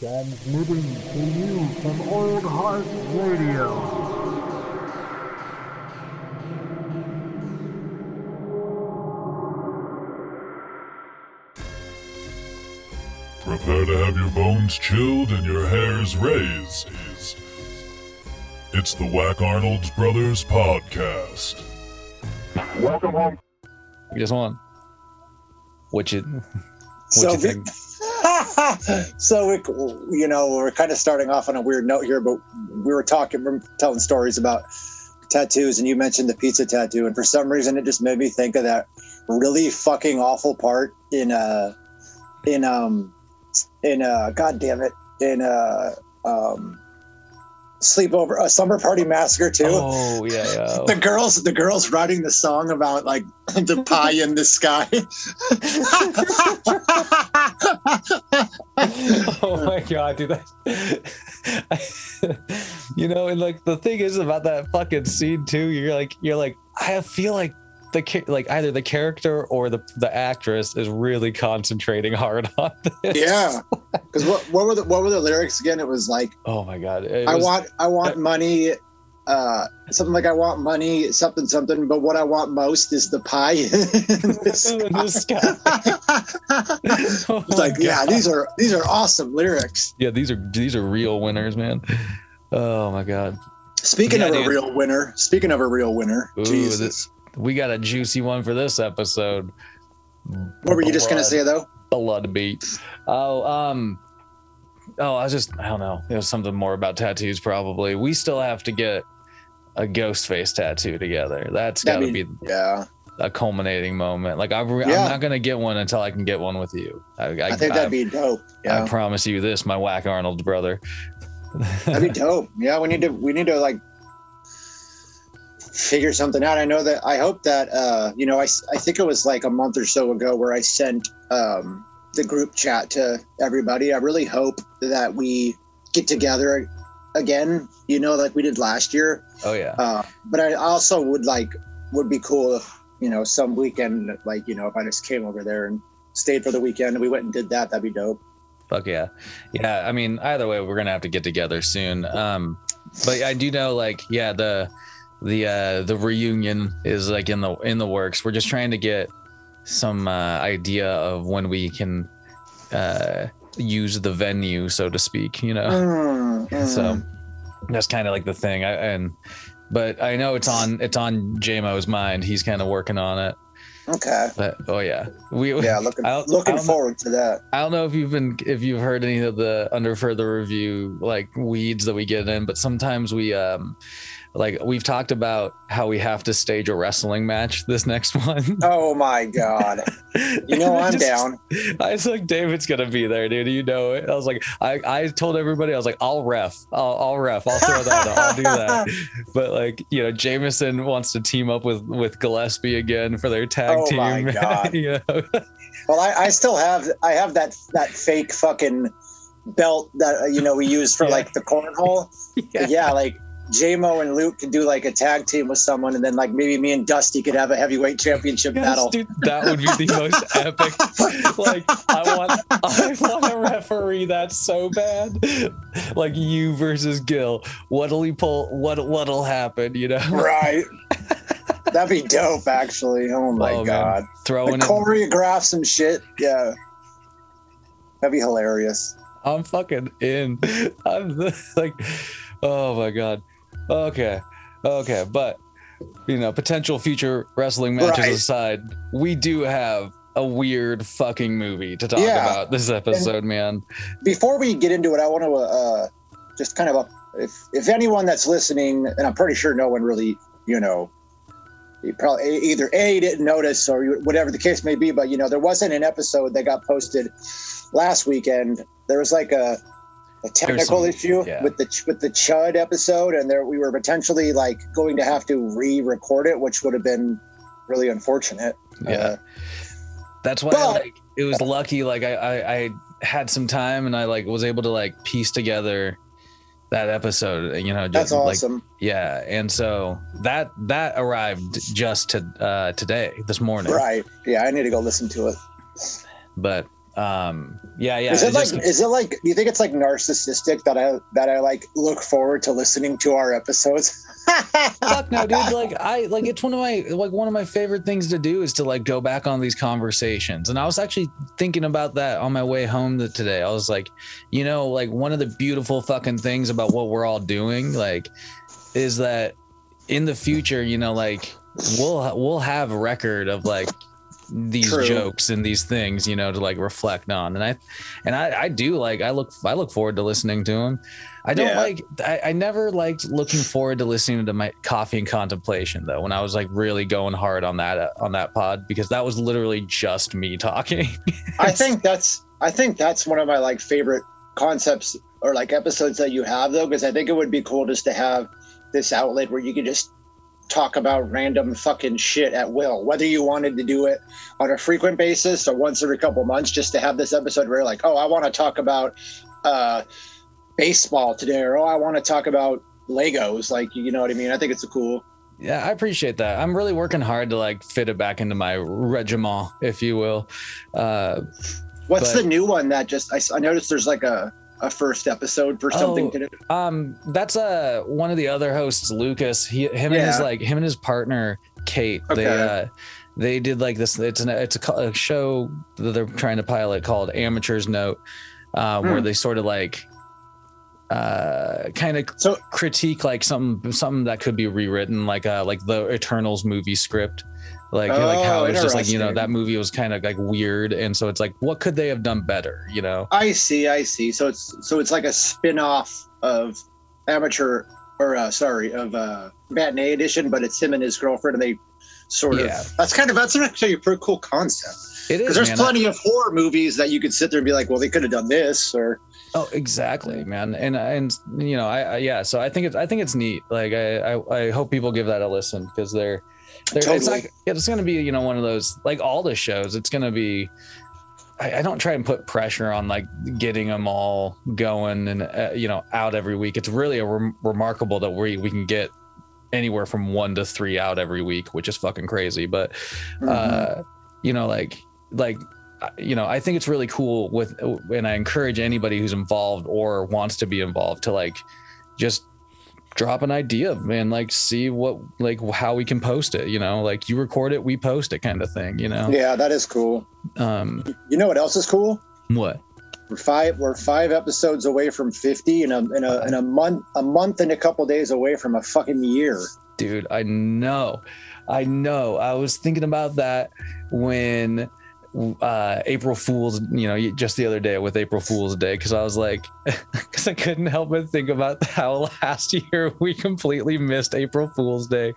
Transmitting to you from Old Heart Radio. Prepare to have your bones chilled and your hairs raised. It's the Whack Arnold's Brothers podcast. Welcome home. Just one. What you? What So you we- think? so we, you know, we're kind of starting off on a weird note here, but we were talking, we're telling stories about tattoos, and you mentioned the pizza tattoo, and for some reason, it just made me think of that really fucking awful part in uh in um in uh god damn it in uh um sleepover a slumber party massacre too Oh yeah, yeah. the girls the girls writing the song about like the pie in the sky oh my god, dude! That, you know, and like the thing is about that fucking scene too. You're like, you're like, I feel like the like either the character or the the actress is really concentrating hard on this. Yeah, because what what were the what were the lyrics again? It was like Oh my god. I was- want I want money, uh, something like I want money, something something. But what I want most is the pie. it's in the sky. Oh my like yeah, these are these are awesome lyrics. yeah, these are these are real winners, man. Oh my god. Speaking Yeah, of a real winner, speaking of a real winner, Ooh, Jesus, We got a juicy one for this episode. what were you just gonna say though? blood beat. Oh, um, oh, I was just, I don't know. It was something more about tattoos, probably. We still have to get a ghost face tattoo together. That's got to be- be Yeah, a culminating moment. Like, I'm, Yeah. I'm not to get one until I can get one with you. I, I, I, think I, that'd be dope. I promise you this, my whack Arnold brother. that'd be dope. Yeah, we need to we need to like figure something out. I know that I hope that uh, you know I I think it was like a month or so ago where I sent um, the group chat to everybody. I really hope that we get together again. You know, like we did last year. Oh, yeah. Uh, but I also would like would be cool if you know some weekend like you know if I just came over there and stayed for the weekend and we went and did that. That'd be dope. Fuck yeah. Yeah. I mean, either way, we're gonna have to get together soon. Um, but I do know, like, yeah, the the uh the reunion is like in the in the works. We're just trying to get some uh idea of when we can uh use the venue, so to speak, you know. Mm, mm. So that's kind of like the thing. I and but I know it's on it's on JMO's mind. He's kind of working on it. okay, But oh yeah. We yeah, looking I don't- I looking forward to that. I don't know if you've been if you've heard any of the under further review like weeds that we get in, but sometimes we um like we've talked about how we have to stage a wrestling match this next one. Oh my god! You know I'm Just- down. I was like, David's gonna be there, dude. You know it. I was like, I, I told everybody, I was like, I'll ref, I'll, I'll ref, I'll throw that, out. I'll do that. But like, you know, Jameson wants to team up with with Gillespie again for their tag Oh team. my God. you know? Well, I, I still have I have that that fake fucking belt that uh, you know we used for Yeah. like the cornhole. yeah. yeah, like JMO and Luke could do like a tag team with someone, and then like maybe me and Dusty could have a heavyweight championship Yes, battle. dude, that would be the most epic. Like, I want, I want a referee that's so bad. Like you versus Gil. What'll he pull? What what'll happen? You know, Right. That'd be dope, actually. Oh my Oh, man. god. throwing Like choreograph some shit. Yeah. That'd be hilarious. I'm fucking in. I'm like, oh my god. Okay, okay, but you know, potential future wrestling matches Right. aside, we do have a weird fucking movie to talk Yeah. about this episode, man. before we get into it, I want to uh, just kind of uh, if if anyone that's listening, and I'm pretty sure no one really, you know, you probably either a didn't notice or whatever the case may be, but you know, there wasn't an episode that got posted last weekend. There was like a a technical some- issue yeah. with the with the Chud episode, and there we were potentially like going to have to re-record it, which would have been really unfortunate. Yeah. Uh, That's why But- like it was lucky. Like I, I I had some time and I like was able to like piece together that episode. You know, that's just, like awesome. yeah. And so that that arrived just to uh today, this morning. right? Yeah, I need to go listen to it. But um yeah yeah is it it like just- is it like do you think it's like narcissistic that I that I like look forward to listening to our episodes? fuck no dude like i like it's one of my like one of my favorite things to do is to like go back on these conversations and i was actually thinking about that on my way home to today i was like you know like one of the beautiful fucking things about what we're all doing like is that in the future you know like we'll we'll have a record of like these True. jokes and these things you know to like reflect on and i and i i do like i look i look forward to listening to them i don't Yeah. like I, I never liked looking forward to listening to my coffee and contemplation though when i was like really going hard on that uh, on that pod because that was literally just me talking I think that's I think that's one of my like favorite concepts or like episodes that you have though, because I think it would be cool just to have this outlet where you could just talk about random fucking shit at will, whether you wanted to do it on a frequent basis or once every couple months, just to have this episode where you're like, oh, I want to talk about uh, baseball today, or oh, I want to talk about Legos. Like, you know what I mean? I think it's a cool. yeah i appreciate that i'm really working hard to like fit it back into my regiment if you will uh What's But- the new one that just I noticed there's like a a first episode for something Oh. Um, that's uh one of the other hosts, Lucas. He, him and his like him and his partner Kate. They uh they did like this. It's an it's a, a show that they're trying to pilot called Amateurs Note, uh, where Hmm. they sort of like uh kind of So critique like something something that could be rewritten like uh like the eternals movie script like like Oh, how it's just like you know that movie was kind of like weird and so it's like what could they have done better you know I see, I see. So it's so it's like a spin-off of amateur or uh sorry, of uh matinee edition, but it's him and his girlfriend and they sort Yeah. of that's kind of that's actually a pretty cool concept. it is Because there's man. Plenty of horror movies that you could sit there and be like, well, they could have done this or Oh, exactly, man. And and you know, I, I yeah. So I think it's I think it's neat. Like I I, I hope people give that a listen because they're they're it's Totally. like it's gonna be you know one of those like all the shows. It's gonna be. I, I don't try and put pressure on like getting them all going and uh, you know out every week. It's really a rem- remarkable that we we can get anywhere from one to three out every week, which is fucking crazy. But Mm-hmm. uh you know like like uh, you know i think it's really cool with and i encourage anybody who's involved or wants to be involved to like just drop an idea and like see what like how we can post it you know like you record it we post it kind of thing you know yeah, that is cool. um You know what else is cool? what We're five we're five episodes away from fifty and a in a in a month a month and a couple days away from a fucking year. dude i know i know i was thinking about that when uh april fools you know just the other day with april fools day because i was like because i couldn't help but think about how last year we completely missed april fools day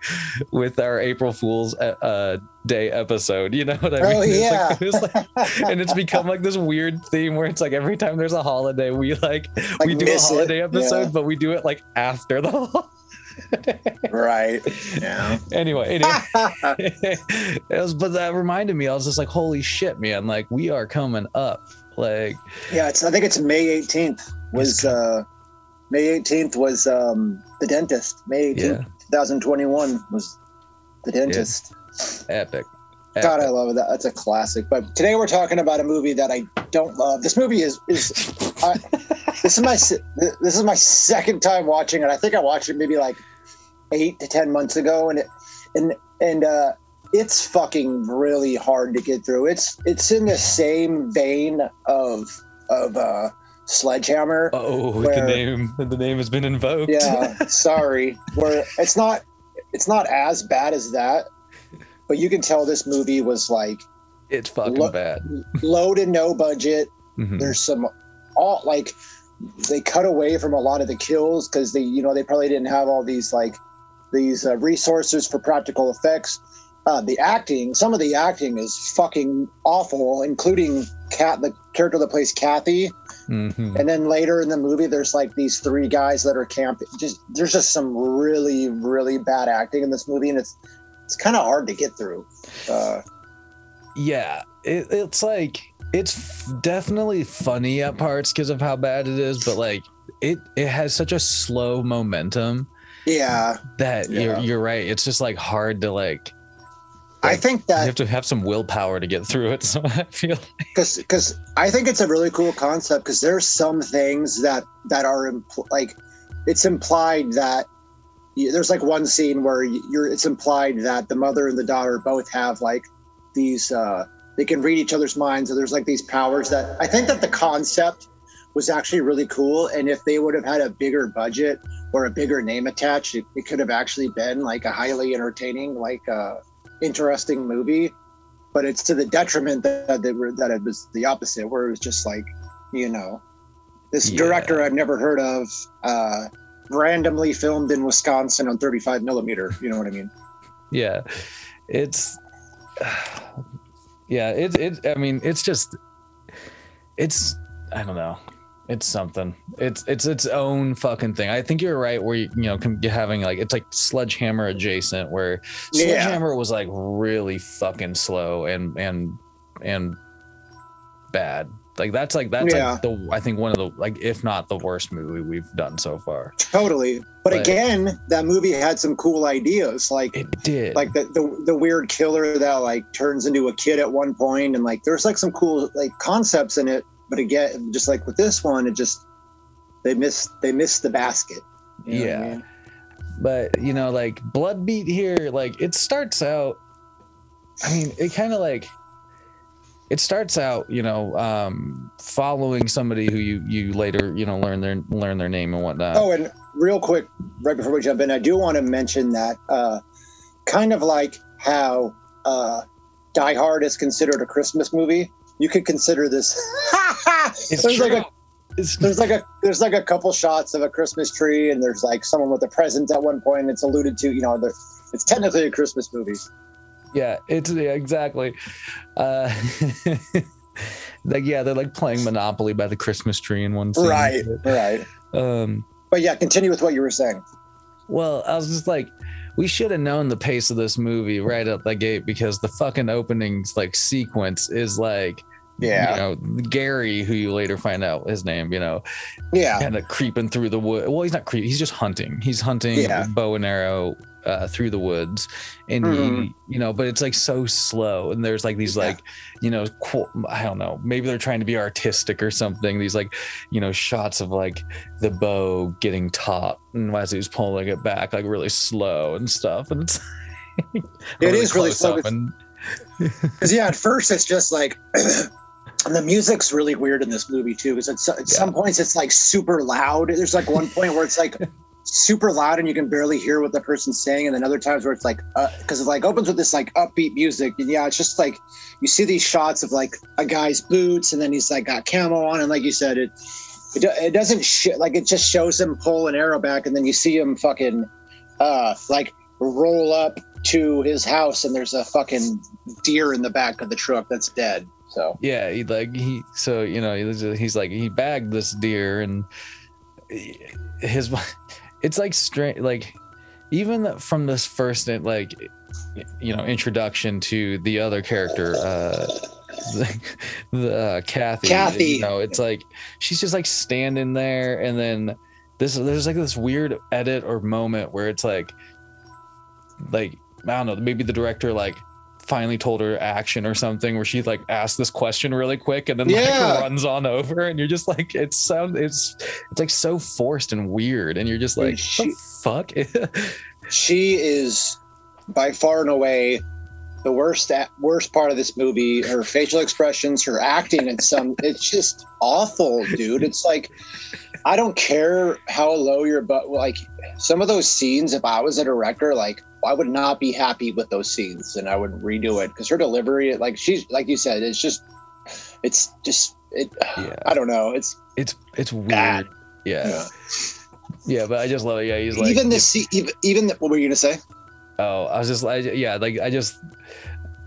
with our april fools uh, uh day episode you know what i mean Oh, It's like- yeah. it like- and it's become like this weird theme where it's like every time there's a holiday we like, Like, we do a miss it. holiday episode Yeah. but we do it like after the holiday Right. Yeah. anyway, anyway. it was, but that reminded me. I was just like, "Holy shit, man! Like we are coming up." Like, Yeah, it's I think it's May 18th was uh May 18th was um the dentist. May 18th, yeah, 2021 was the dentist. epic. God, I love that. That's a classic. But today we're talking about a movie that I don't love. This movie is is I, this is my this is my second time watching it. I think I watched it maybe like eight to ten months ago, and it and and uh, it's fucking really hard to get through. It's it's in the same vein of of uh, Sledgehammer. Oh, where- the name the name has been invoked. Yeah, sorry. Where it's not it's not as bad as that, but you can tell this movie was like it's fucking Look- bad. low to no budget. Mhm. There's some all like they cut away from a lot of the kills because they you know they probably didn't have all these like these uh, resources for practical effects. Uh, the acting, some of the acting is fucking awful, including Cat, the character that plays Kathy. Mhm. And then later in the movie, there's like these three guys that are camping. Just there's just some really really bad acting in this movie, and it's it's kind of hard to get through. Uh, Yeah, it, it's like it's definitely funny at parts because of how bad it is, but like it it has such a slow momentum yeah, that Yeah. you're you're right. It's just like hard to like I think that you have to have some willpower to get through it. So I feel because because I think it's a really cool concept because there's some things that that are impl- like it's implied that there's like one scene where you're it's implied that the mother and the daughter both have like these uh they can read each other's minds and there's like these powers that I think that the concept was actually really cool and if they would have had a bigger budget or a bigger name attached it, it could have actually been like a highly entertaining like uh interesting movie but it's to the detriment that they were that it was the opposite where it was just like you know this Yeah. director i've never heard of uh randomly filmed in wisconsin on 35 millimeter you know what i mean? Yeah. It's yeah it, it i mean it's just it's i don't know. It's something. It's it's its own fucking thing. I think you're right where you, you know can be having like it's like sledgehammer adjacent where Yeah. sledgehammer was like really fucking slow and and and bad like that's like that's Yeah. like the i think one of the like if not the worst movie we've done so far totally but, again that movie had some cool ideas like it did like the, the the weird killer that like turns into a kid at one point and like there's like some cool like concepts in it but again just like with this one it just they missed they missed the basket you know I Yeah. mean? but you know like blood beat here like it starts out i mean it kind of like it starts out you know um following somebody who you you later you know learn their learn their name and whatnot Oh, and real quick, right before we jump in, I do want to mention that uh, kind of like how uh, Die Hard is considered a Christmas movie, you could consider this. it's there's true. like a It's- there's like a there's like a couple shots of a Christmas tree, and there's like someone with a present at one point. It's alluded to, you know, it's technically a Christmas movie. Yeah it's yeah, exactly uh like yeah they're like playing monopoly by the christmas tree in one scene Right, right. um But yeah, continue with what you were saying. Well, I was just like, we should have known the pace of this movie right at the gate because the fucking openings like sequence is like, Yeah. you know, Gary, who you later find out his name, you know, Yeah, kind of creeping through the wood. Well, he's not creeping; he's just hunting. He's hunting Yeah. bow and arrow uh, through the woods, and he, Mhm. you know, but it's like so slow. And there's like these Yeah. like, you know, qu- I don't know, maybe they're trying to be artistic or something. These like, you know, shots of like the bow getting taut, and as he's pulling it back, like really slow and stuff. And it's It is really slow. because yeah, at first it's just like. And the music's really weird in this movie too, because at, at some points it's like super loud. There's like one point where it's like super loud and you can barely hear what the person's saying, and then other times where it's like because it like opens with this like upbeat music, and yeah, it's just like you see these shots of like a guy's boots, and then he's like got camo on, and like you said, it it, it doesn't sh- like it just shows him pull an arrow back, and then you see him fucking uh like roll up to his house, and there's a fucking deer in the back of the truck that's dead. So. Yeah he like he so you know he's, he's like he bagged this deer and his it's like strange like even from this first like you know introduction to the other character uh the, the uh, Kathy Kathy. you know it's like she's just like standing there and then this there's like this weird edit or moment where it's like like I don't know maybe the director like finally told her action or something where she like asked this question really quick and then Yeah. like runs on over and you're just like it's sound it's it's like so forced and weird and you're just like she- fuck? She is by far and away the worst worst part of this movie. Her facial expressions her acting and some it's just awful dude. It's like i don't care how low your butt like some of those scenes if i was a director like i would not be happy with those scenes and i would redo it because her delivery like she's like you said it's just it's just it yeah i don't know it's it's it's weird Bad. yeah. yeah. yeah but i just love it yeah he's like even the even, even the, what were you gonna say Oh, I was just like, yeah, like I just,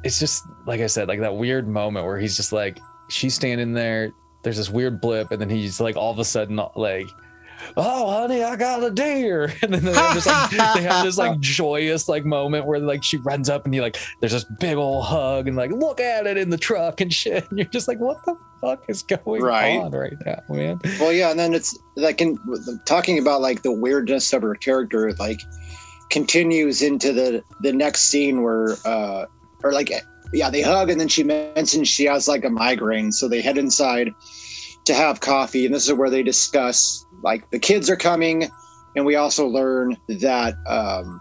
it's just like I said, like that weird moment where he's just like, she's standing there. There's this weird blip, and then he's like, all of a sudden, like, oh, honey, I got a deer, and then they have this like, they have this like joyous like moment where like she runs up and he like, there's this big old hug and like, look at it in the truck and shit, and you're just like, what the fuck is going Right. on right now, man? Well, yeah, and then it's like in talking about like the weirdness of her character, like continues into the the next scene where uh or like yeah, they hug and then she mentions she has like a migraine, so they head inside to have coffee, and this is where they discuss like the kids are coming, and we also learn that um,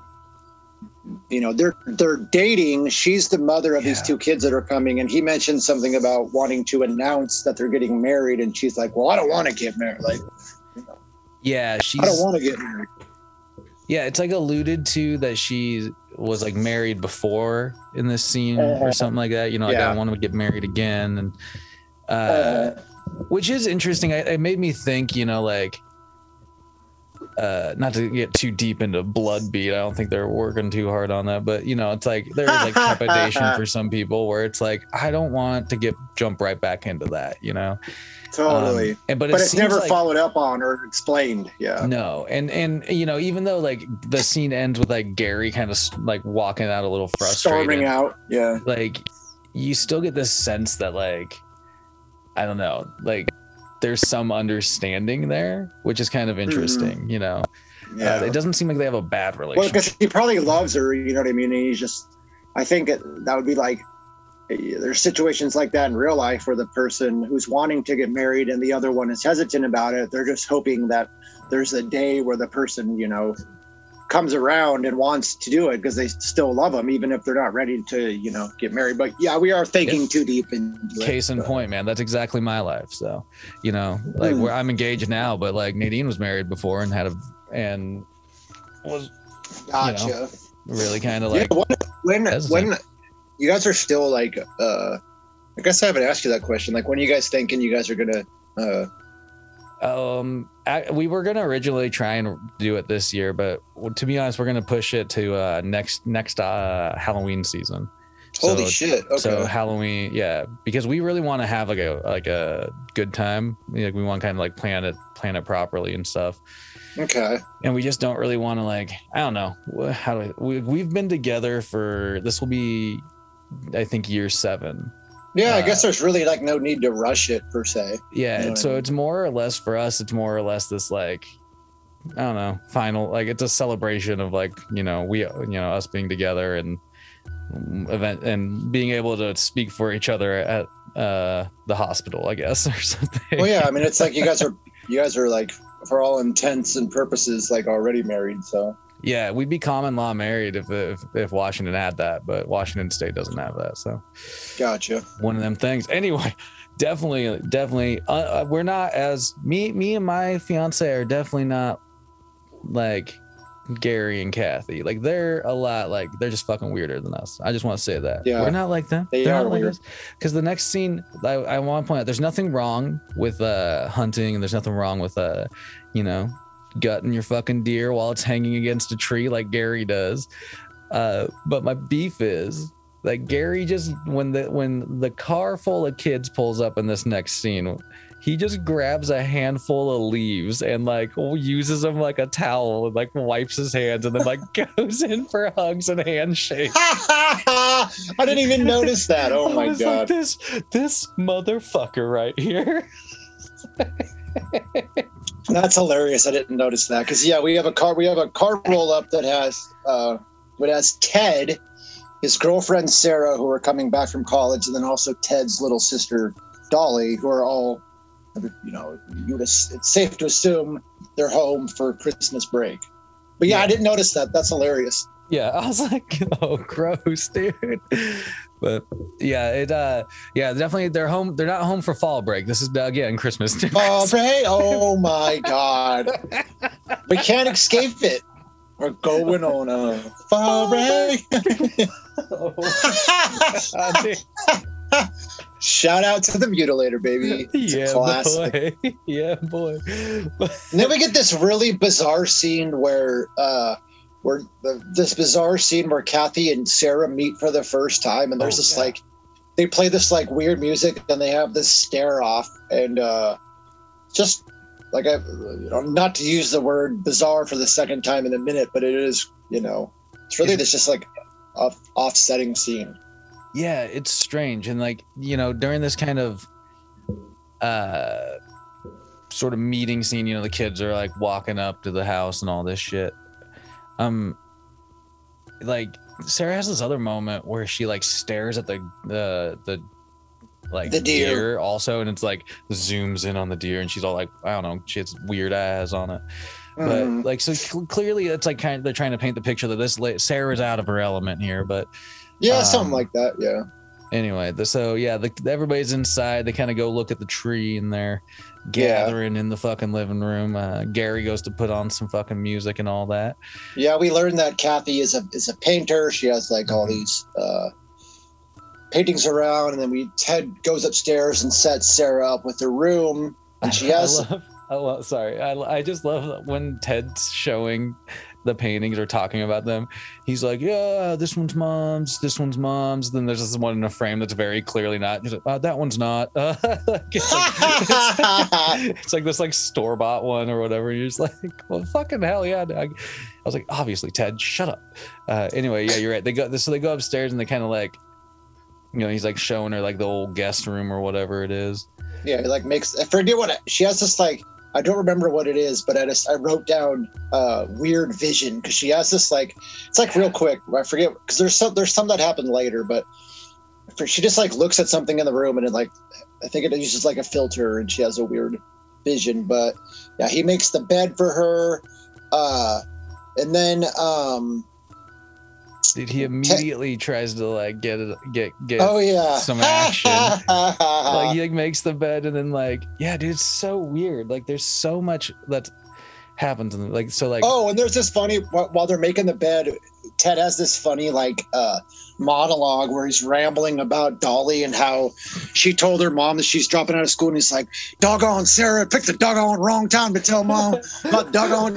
you know they're they're dating. She's the mother of these two kids that are coming, and he mentioned something about wanting to announce that they're getting married, and she's like, "Well, I don't want to get married. Like, Yeah, she's I don't want to get married." yeah, it's like alluded to that she was like married before in this scene or Uh-huh. something like that. You know, like I Yeah. don't want to get married again, and uh, Uh, which is interesting. I, it made me think, you know, like uh not to get too deep into blood beat i don't think they're working too hard on that but you know it's like there's like trepidation for some people where it's like i don't want to get jump right back into that you know totally. Um, and but, but it it's never like, followed up on or explained. Yeah. no and and you know even though like the scene ends with like gary kind of like walking out a little frustrated Storming out. Yeah. like you still get this sense that like i don't know like there's some understanding there which is kind of interesting you know Mm-hmm. Yeah. uh, it doesn't seem like they have a bad relationship. Well, because he probably loves her, you know what I mean? And he's just, I think it, that would be like, eh, there's situations like that in real life where the person who's wanting to get married and the other one is hesitant about it. They're just hoping that there's a day where the person, you know, comes around and wants to do it because they still love them, even if they're not ready to, you know, get married. But yeah, we are thinking Yeah. too deep into it, case in point man that's exactly my life so you know like Hmm. where i'm engaged now but like nadine was married before and had a and was Gotcha. really kind of like yeah, when when, when you guys are still like uh I guess I haven't asked you that question. Like when are you guys thinking you guys are gonna uh Um, I, we were gonna originally try and do it this year, but to be honest, we're gonna push it to uh, next next uh, Halloween season. holy So- shit. Okay. So Halloween, yeah, because we really want to have like a like a good time. Like we want to kind of like plan it plan it properly and stuff. okay. And we just don't really want to like I don't know how do we, we've been together for this will be I think year seven. Yeah, I Uh, guess there's really like no need to rush it per se. Yeah, You know what I so mean? it's more or less for us. It's more or less this like, I don't know, final like it's a celebration of like you know we you know us being together and mm, event and being able to speak for each other at uh the hospital, I guess, or something. Well yeah, I mean it's like you guys are you guys are like for all intents and purposes like already married, so yeah, we'd be common law married if, if if Washington had that, but Washington State doesn't have that. So gotcha. one of them things. Anyway, definitely, definitely, uh, uh, we're not as me, me and my fiance are definitely not like Gary and Kathy. Like they're a lot like they're just fucking weirder than us. I just want to say that. Yeah. we're not like them. They They're are not weird. us. Because the next scene, I, I want to point out, there's nothing wrong with uh hunting, and there's nothing wrong with uh, you know, gutting your fucking deer while it's hanging against a tree like Gary does. Uh, but my beef is like Gary just when the when the car full of kids pulls up in this next scene, he just grabs a handful of leaves and like uses them like a towel and like wipes his hands and then like goes in for hugs and handshakes. I didn't even notice that. Oh my was like, god. this this motherfucker right here. That's hilarious. I didn't notice that because yeah, we have a car. We have a car roll up that has uh, it has Ted, his girlfriend Sarah, who are coming back from college, and then also Ted's little sister Dolly, who are all, you know, you would, it's safe to assume they're home for Christmas break. But yeah, I didn't notice that. That's hilarious. Yeah, I was like, oh, gross, dude. But yeah, it uh, yeah, definitely they're home. They're not home for fall break. This is again Christmas. Fall break. Oh my god, we can't escape it. We're going on a fall break. Dude. Shout out to the mutilator, baby. It's a yeah, classic. boy. yeah, boy. And then we get this really bizarre scene where uh where the, this bizarre scene where Kathy and Sarah meet for the first time and there's Oh, this yeah. like they play this like weird music and they have this stare off and uh just like I you know not to use the word bizarre for the second time in a minute but it is you know it's really this just like off offsetting scene. yeah it's strange and like you know during this kind of uh sort of meeting scene you know the kids are like walking up to the house and all this shit um like Sarah has this other moment where she like stares at the the the like The deer. also, and it's like zooms in on the deer, and she's all like, I don't know, she has weird eyes on it. But Mhm. like, so cl- clearly, it's like kind of they're trying to paint the picture that this la- Sarah's out of her element here. But yeah, um, something like that. Yeah. anyway, the, so yeah, the, everybody's inside. They kind of go look at the tree, and they're Yeah. gathering in the fucking living room. Uh, Gary goes to put on some fucking music and all that. Yeah, we learned that Kathy is a is a painter. She has like all Mhm. these uh, paintings around, and then we Ted goes upstairs and sets Sarah up with her room, and she has I love, I love sorry. I, I just love when Ted's showing the paintings or talking about them. He's like, yeah, this one's mom's, this one's mom's. Then there's this one in a frame that's very clearly not. He's like, uh, that one's not. Uh, like, it's, like, it's, it's like this like store bought one or whatever. You're just like, well, fucking hell yeah. I, I was like, obviously, Ted, shut up. Uh, anyway, yeah, you're right. They go so they go upstairs and they kind of like, you know, he's like showing her like the old guest room or whatever it is. yeah, he like makes I forget what it, she has this like I don't remember what it is, but I just I wrote down uh weird vision because she has this like it's like real quick. I forget because there's some there's some that happened later, but for, she just like looks at something in the room and it like I think it uses like a filter and she has a weird vision. But yeah, he makes the bed for her, uh, and then um Dude, he immediately tries to like get it, get get. oh yeah some action. like he like makes the bed and then like yeah, dude, it's so weird. Like there's so much that happens in the, like so like Oh, and there's this funny while they're making the bed, Ted has this funny like uh monologue where he's rambling about Dolly and how she told her mom that she's dropping out of school and he's like, doggone Sarah, picked the doggone wrong time to tell mom about doggone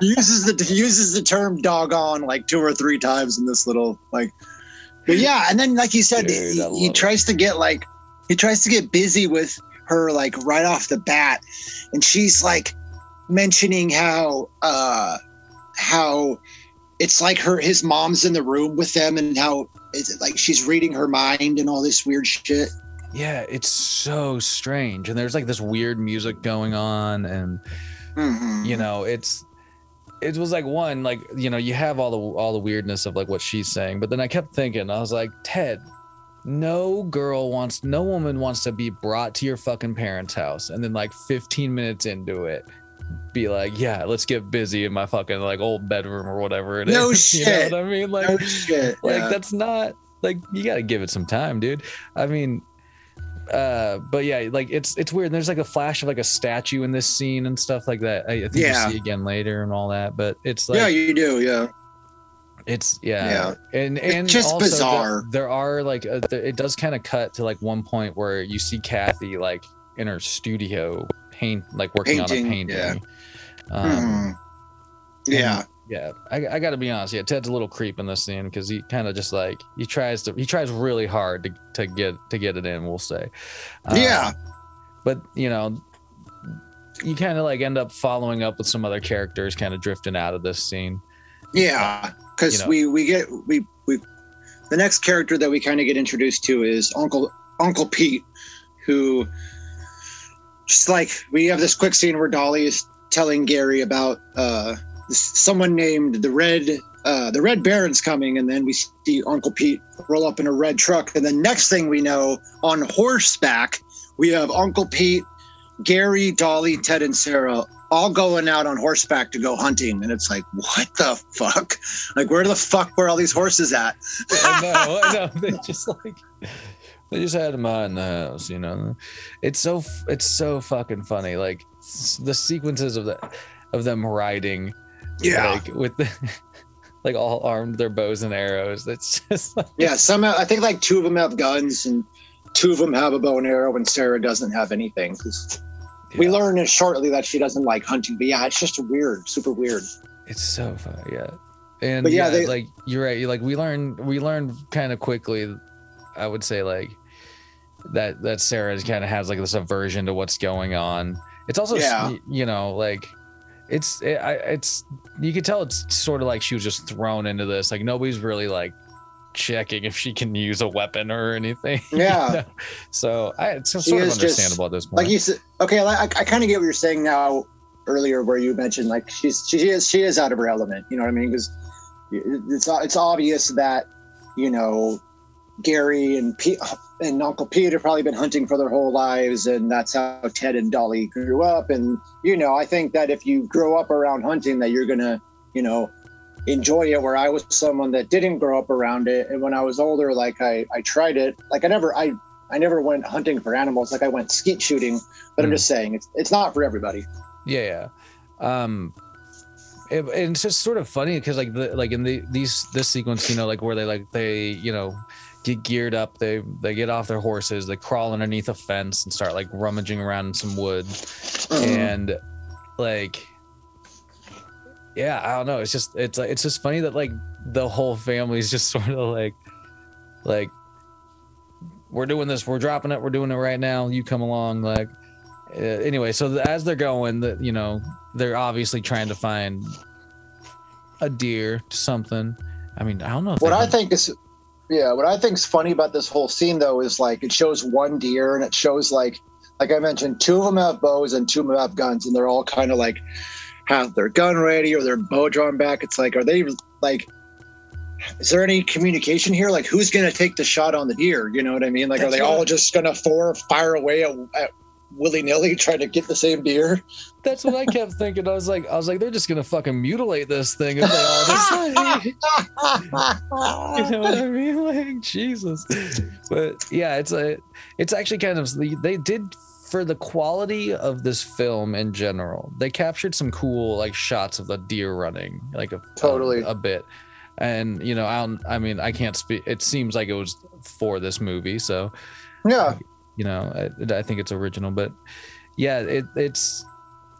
he uses the he uses the term doggone like two or three times in this little like but yeah, and then like you said, Dude, he, he tries to get like he tries to get busy with her like right off the bat and she's like mentioning how uh how it's like her his mom's in the room with them and how it's like she's reading her mind and all this weird shit yeah, it's so strange. And there's like this weird music going on and Mhm. you know, it's it was like one like you know you have all the all the weirdness of like what she's saying but then i kept thinking i was like ted no girl wants no woman wants to be brought to your fucking parents house and then like 15 minutes into it be like yeah let's get busy in my fucking like old bedroom or whatever it is. No you shit. know what i mean like no shit like yeah. that's not like you got to give it some time dude i mean uh but yeah like it's it's weird there's like a flash of like a statue in this scene and stuff like that i, I think Yeah. you see again later and all that but it's like yeah you do yeah it's yeah, yeah. and It's and just also the- bizarre. there are like uh th- it does kind of cut to like one point where you see kathy like in her studio paint like working on a Painting, painting yeah. um Mhm. yeah yeah I, I gotta be honest yeah ted's a little creep in this scene because he kind of just like he tries to he tries really hard to, to get to get it in we'll say Um, yeah but you know you kind of like end up following up with some other characters kind of drifting out of this scene Yeah, because you know. we we get we we the next character that we kind of get introduced to is Uncle Uncle Pete, who just like we have this quick scene where Dolly is telling Gary about uh someone named the Red uh the Red Baron's coming, and then we see Uncle Pete roll up in a red truck, and the next thing we know, on horseback, we have Uncle Pete, Gary, Dolly, Ted, and Sarah all going out on horseback to go hunting. And it's like, what the fuck? Like, where the fuck were all these horses at? I know, I know. They just like they just had him out in the house, you know. It's so it's so fucking funny. Like the sequences of the of them riding, like with the like all armed, their bows and arrows. That's just like, yeah. Some, I think like two of them have guns and two of them have a bow and arrow, and Sarah doesn't have anything. 'Cause We yeah, learn shortly that she doesn't like hunting. But yeah, it's just weird, super weird. it's so funny, yeah. And But yeah, yeah, they- like you're right. You like we learned we learned kind of quickly. I would say like that that Sarah kind of has like this aversion to what's going on. It's also Yeah. you know like it's it, I, it's you could tell it's sort of like she was just thrown into this. Like nobody's really like checking if she can use a weapon or anything. you Yeah. know? So I it's She sort of is just- understandable at this point. Like you said, okay, I, I kind of get what you're saying now. earlier where you mentioned like she's she is she is out of her element. You know what I mean? Because it's it's obvious that you know Gary and Pete and Uncle Pete have probably been hunting for their whole lives, and that's how Ted and Dolly grew up. And you know, I think that if you grow up around hunting, that you're gonna you know enjoy it. Where I was someone that didn't grow up around it, and when I was older, like I I tried it. Like I never I I never went hunting for animals. Like I went skeet shooting, but I'm Mm. just saying it's it's not for everybody. Yeah, yeah. Um, it, and it's just sort of funny because like the like in the these this sequence, you know, like where they like they you know get geared up, they they get off their horses, they crawl underneath a fence and start like rummaging around in some wood, and like yeah, I don't know. It's just it's like it's just funny that like the whole family's just sort of like like we're doing this, we're dropping it, we're doing it right now. You come along, like uh, anyway. So th- as they're going, that you know they're obviously trying to find a deer, to something. I mean, I don't know. If What I think is, yeah, what I think's funny about this whole scene though is like it shows one deer and it shows like, like I mentioned, two of them have bows and two of them have guns, and they're all kind of like have their gun ready or their bow drawn back. It's like, are they like? Is there any communication here? Like, who's gonna take the shot on the deer? You know what I mean? Like, are they what- all just gonna four fire away at, at willy nilly trying to get the same deer? That's what I kept thinking. I was like, I was like, they're just gonna fucking mutilate this thing if they all just you know what I mean? Like Jesus. But yeah, it's a, it's actually kind of they did for the quality of this film in general. They captured some cool like shots of the deer running, like a Totally. a, a bit. And you know, I don't, I mean, I can't speak. It seems like it was for this movie, so yeah, you know I, I think it's original but yeah it, it's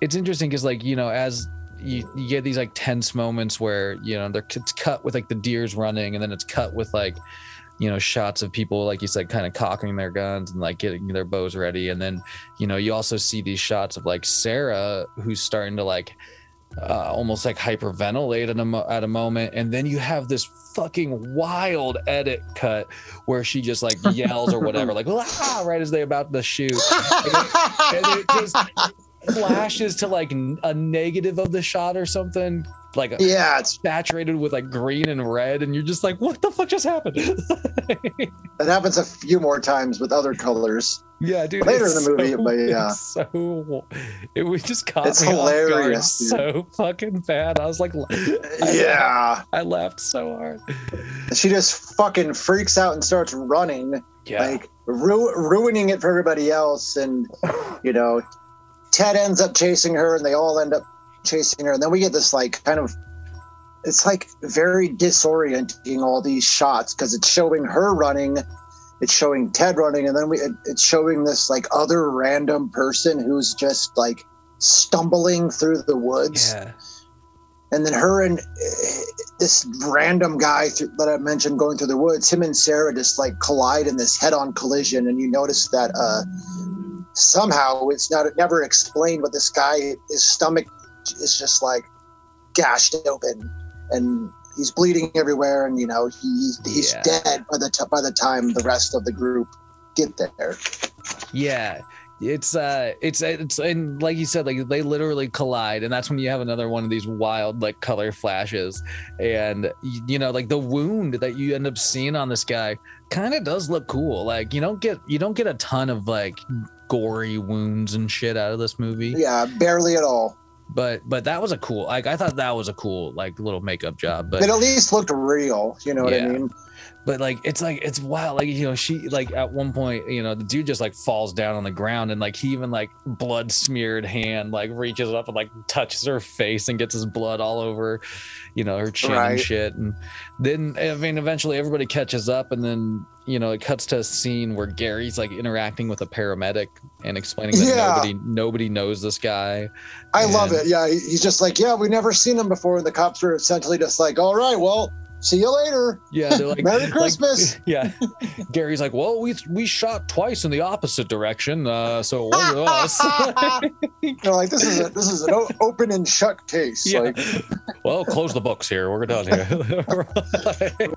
it's interesting because like you know as you, you get these like tense moments where you know they're it's cut with like the deers running and then it's cut with like you know shots of people like you said kind of cocking their guns and like getting their bows ready. And then you know you also see these shots of like sarah who's starting to like uh, almost like hyperventilate at a, mo- at a moment. And then you have this fucking wild edit cut where she just like yells or whatever like ah, right as they're about to shoot. And it just flashes to like a negative of the shot or something like yeah, it's saturated with like green and red and you're just like what the fuck just happened? It happens a few more times with other colors. Yeah dude Later in the movie, so- but yeah. so it was just caught It's me off guard hilarious, dude. so fucking bad i was like Yeah. i laughed so hard she just fucking freaks out and starts running, yeah like ru- ruining it for everybody else. And you know, Ted ends up chasing her, and they all end up chasing her. And then we get this like kind of, it's like very disorienting all these shots because it's showing her running, it's showing Ted running, and then we it, it's showing this like other random person who's just like stumbling through the woods. Yeah. And then her and uh, this random guy th- that I mentioned going through the woods, him and Sarah just like collide in this head-on collision, and you notice that uh, somehow it's not never explained, but this guy, his stomach is just like gashed open, and he's bleeding everywhere, and you know he's he's Yeah. dead by the t- by the time the rest of the group get there. Yeah. It's uh it's it's and like you said like they literally collide and that's when you have another one of these wild like color flashes and y- you know like the wound that you end up seeing on this guy kind of does look cool like you don't get you don't get a ton of like gory wounds and shit out of this movie Yeah, barely at all. But but that was a cool like I thought that was a cool like little makeup job but It at least looked real. You know what Yeah. I mean? But like it's like it's wild like you know she like at one point you know the dude just like falls down on the ground and like he even like blood smeared hand like reaches up and like touches her face and gets his blood all over you know her chin and shit and then i mean eventually everybody catches up and then you know it cuts to a scene where gary's like interacting with a paramedic and explaining that Yeah. nobody nobody knows this guy I love it. Yeah, he's just like, yeah, we've never seen him before. And the cops are essentially just like, all right, well, See you later. Yeah, they're like Merry like- Christmas. yeah, Gary's like, well, we we shot twice in the opposite direction, uh, so it wasn't us. They're like, this is a, this is an o- open and shut case. Yeah. Like well, close the books here. We're done here.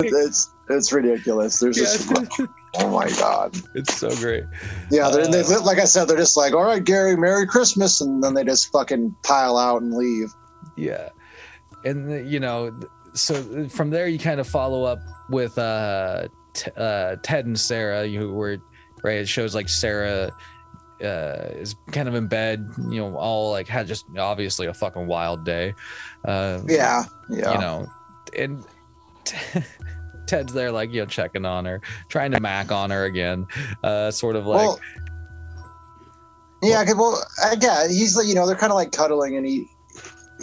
it's it's ridiculous. There's just Yeah, oh my god. it's so great. Yeah, they're, they Uh, like I said, they're just like, all right, Gary, Merry Christmas, and then they just fucking pile out and leave. Yeah, and the- you know, th- so from there you kind of follow up with uh, t- uh Ted and Sarah, who were right. It shows like Sarah uh is kind of in bed, you know, all like had just obviously a fucking wild day. Uh, Yeah, yeah. you know, and Ted's there, like, you know, checking on her, trying to mac on her again, uh, sort of like, well, yeah, well, I yeah, he's like, you know, they're kind of like cuddling, and he,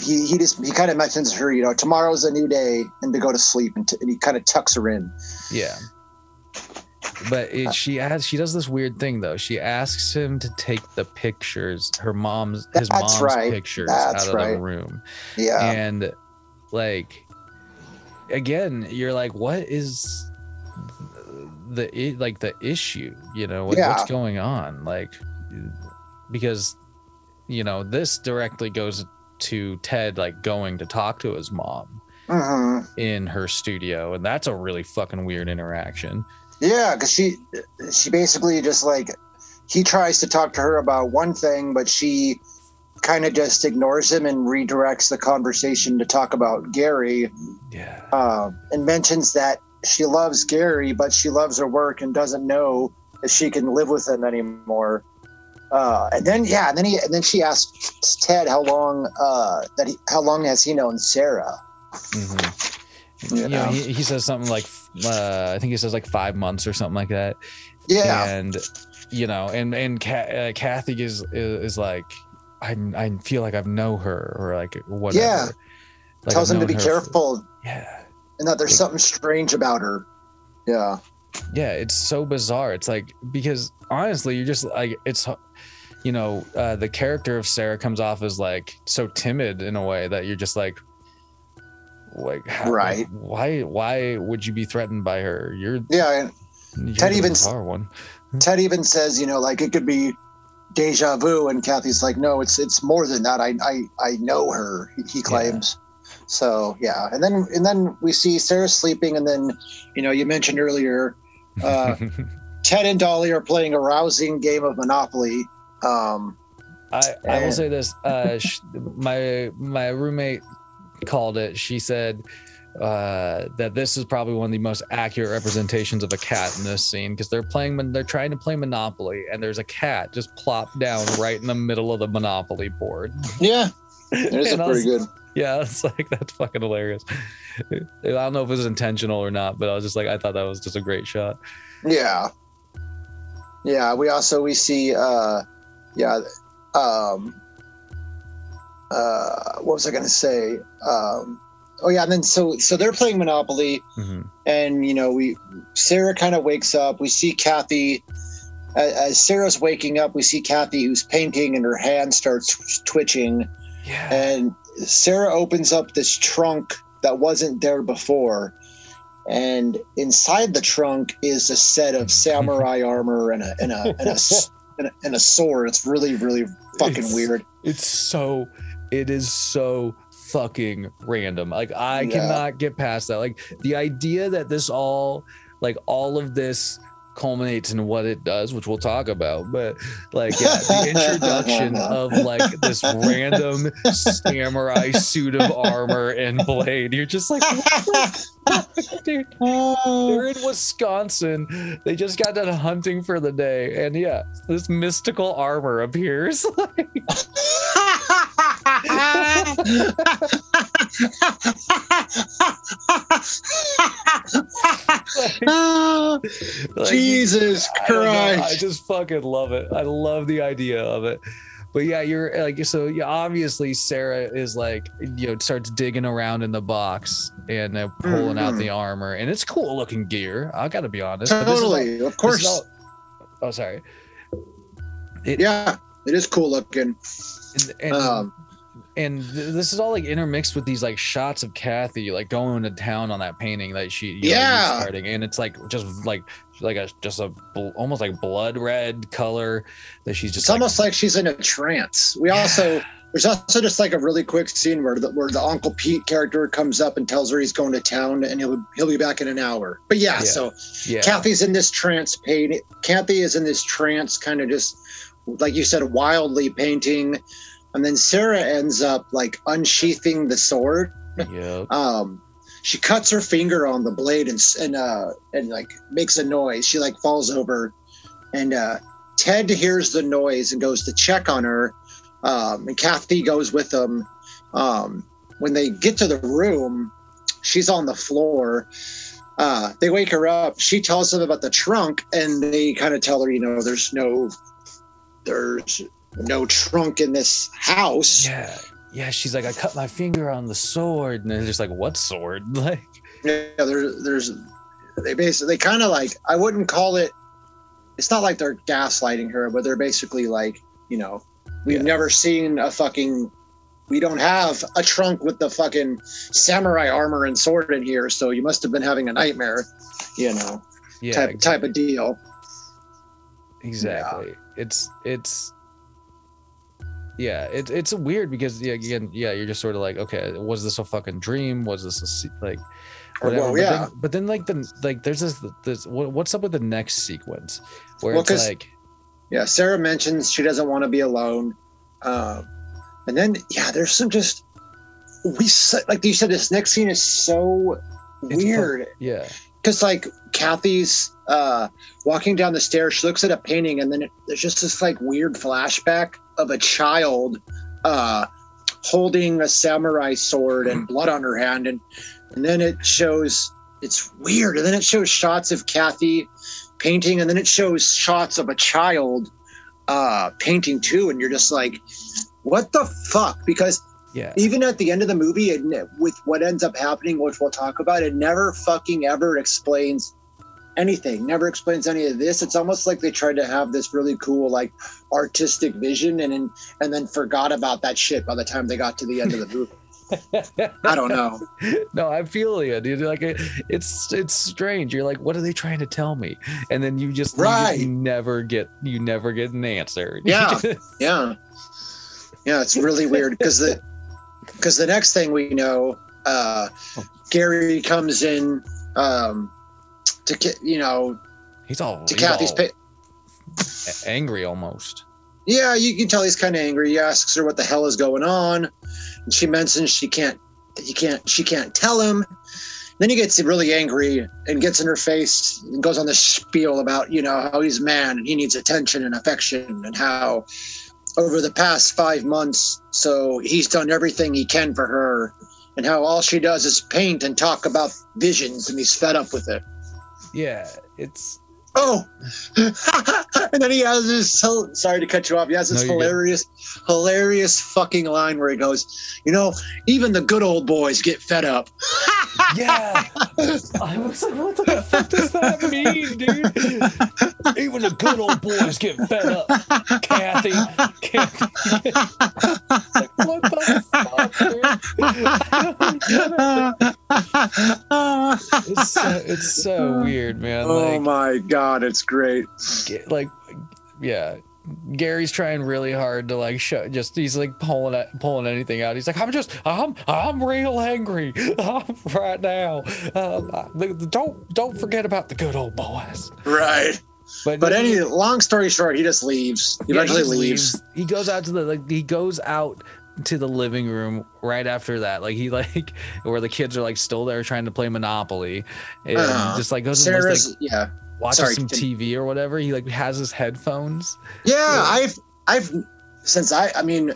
he, he just he kind of mentions her, you know, tomorrow's a new day, and to go to sleep, and, t- and he kind of tucks her in. yeah. But it, she asks, she does this weird thing though. She asks him to take the pictures, her mom's, his That's mom's right. pictures That's out of right. the room. Yeah, And like, again, you're like, what is the, like the issue, you know, like, Yeah. what's going on? Like, because, you know, this directly goes to Ted, like going to talk to his mom hmm in her studio. And that's a really fucking weird interaction. yeah, because she, she basically just like he tries to talk to her about one thing, but she kind of just ignores him and redirects the conversation to talk about Gary. Yeah. um, and mentions that she loves Gary, but she loves her work and doesn't know if she can live with him anymore. Uh, and then yeah, and then he and then she asks Ted how long uh, that he how long has he known Sarah? Mhm. You You know, know? he, he says something like, uh, I think he says like five months or something like that. Yeah, And, you know, and, and Ca- uh, Kathy is, is, is like, I, I feel like I've know her or like whatever. Yeah. Like, tells I've him to be her for- careful yeah. and that there's something strange about her. Yeah, Yeah. It's so bizarre. It's like, because honestly, you're just like, it's, you know, uh, the character of Sarah comes off as like so timid in a way that you're just like, like how, Right. why why would you be threatened by her you're yeah. And You're Ted even- one. Ted even says, you know, like it could be deja vu, and Kathy's like, no, it's it's more than that. I I I know her. He, he claims. So yeah, and then and then we see Sarah sleeping, and then you know you mentioned earlier, uh, Ted and Dolly are playing a rousing game of Monopoly. Um, I, I will say this. Uh, sh- my my roommate called it. She said uh, that this is probably one of the most accurate representations of a cat in this scene because they're playing. mon- They're trying to play Monopoly, and there's a cat just plopped down right in the middle of the Monopoly board. yeah, it is And was- pretty good. Yeah, it's like that's fucking hilarious. I don't know if it was intentional or not, but I was just like, I thought that was just a great shot. Yeah, yeah. We also we see, uh, yeah, um, uh, what was I going to say? Um, oh yeah, and then so so they're playing Monopoly. Mhm. and you know we sarah kind of wakes up we see kathy as, as sarah's waking up we see kathy who's painting and her hand starts twitching Yeah. and sarah opens up this trunk that wasn't there before and inside the trunk is a set of samurai armor and a and a and a, and a, and a sword it's really really fucking It's- weird It's so it is so fucking random. Like I Yeah. cannot get past that. Like the idea that this all like all of this culminates in what it does, which we'll talk about. But like yeah, the introduction of like this random samurai suit of armor and blade. You're just like, dude, they're in Wisconsin. They just got done hunting for the day. And yeah, this mystical armor appears. Like, jesus I don't I just fucking love it. I love the idea of it. But yeah, you're like so. Yeah, obviously Sarah is like you know starts digging around in the box and uh, pulling out Mhm. the armor, and it's cool looking gear. I got to be honest. but this is all- totally of course all- oh, sorry. It, yeah it is cool looking and, and um and th- this is all like intermixed with these like shots of Kathy like going to town on that painting that she you know, Yeah. starting and it's like just like like a just a bl- almost like blood red color that she's just It's almost like she's in a trance. We also there's also just like a really quick scene where the where the Uncle Pete character comes up and tells her he's going to town and he'll he'll be back in an hour. But yeah, Yeah. so yeah Kathy's in this trance paint. Kathy is in this trance, kind of just like you said, wildly painting. And then Sarah ends up like unsheathing the sword. yeah Um, she cuts her finger on the blade and and uh and like makes a noise. She like falls over, and uh, Ted hears the noise and goes to check on her. Um, and Kathy goes with them. Um, when they get to the room, she's on the floor. Uh, they wake her up. She tells them about the trunk, and they kind of tell her, you know, there's no, there's no trunk in this house. yeah yeah she's like I cut my finger on the sword and then just like what sword like Yeah, there, there's they basically they kind of like I wouldn't call it. It's not like they're gaslighting her, but they're basically like, you know, we've Yeah. never seen a fucking. We don't have a trunk with the fucking samurai armor and sword in here, so you must have been having a nightmare, you know, yeah type type of deal. exactly it's it's yeah it, it's weird because yeah again yeah you're just sort of like okay was this a fucking dream was this a like whatever well, but, then, but then like the like there's this this what, what's up with the next sequence where Well, it's like Yeah, Sarah mentions she doesn't want to be alone, um, and then yeah, there's some just we like you said. This next scene is so it's weird. yeah because like Kathy's uh walking down the stairs, she looks at a painting, and then it, there's just this like weird flashback of a child uh holding a samurai sword and blood on her hand, and and then it shows it's weird, and then it shows shots of Kathy painting, and then it shows shots of a child uh painting too, and you're just like, what the fuck? Because yeah even at the end of the movie, it, with what ends up happening, which we'll talk about, it never fucking ever explains anything. Never explains any of this. It's almost like they tried to have this really cool, like, artistic vision, and then and then forgot about that shit by the time they got to the end of the movie. I don't know. no i feel you dude like it's it's strange you're like what are they trying to tell me and then you just you- Right. you, never get you never get an answer Yeah. Yeah, yeah, it's really weird because the because the next thing we know, uh, Gary comes in um, to you know he's all to he's Kathy's. all Pa- angry almost Yeah, you can tell he's kind of angry. He asks her what the hell is going on, and she mentions she can't, he can't, she can't tell him. Then he gets really angry and gets in her face and goes on this spiel about you know how he's a man and he needs attention and affection and how over the past five months, so he's done everything he can for her, and how all she does is paint and talk about visions, and he's fed up with it. yeah it's Oh, and then he has this. So, sorry to cut you off. He has this No, you're good. hilarious, hilarious fucking line where he goes, "You know, even the good old boys get fed up." Yeah. I was like, what the fuck does that mean, dude? Even the good old boys get fed up. Kathy. Kathy. like, what the fuck, dude? It's so, it's so weird, man. oh Like, my god, it's great. like, yeah. Gary's trying really hard to like show just he's like pulling it pulling anything out. He's like, I'm just I'm I'm real angry I'm right now. Um, I- don't don't forget about the good old boys. Right, But but any long story short, he just leaves. He yeah, eventually just leaves. He goes out to the like he goes out to the living room right after that. Like he like where the kids are like still there trying to play Monopoly and Uh-huh. just like goes Sarah's, like yeah, watches sorry, some. TV or whatever. He like has his headphones. yeah. Yeah. I've, I've, since I, I mean,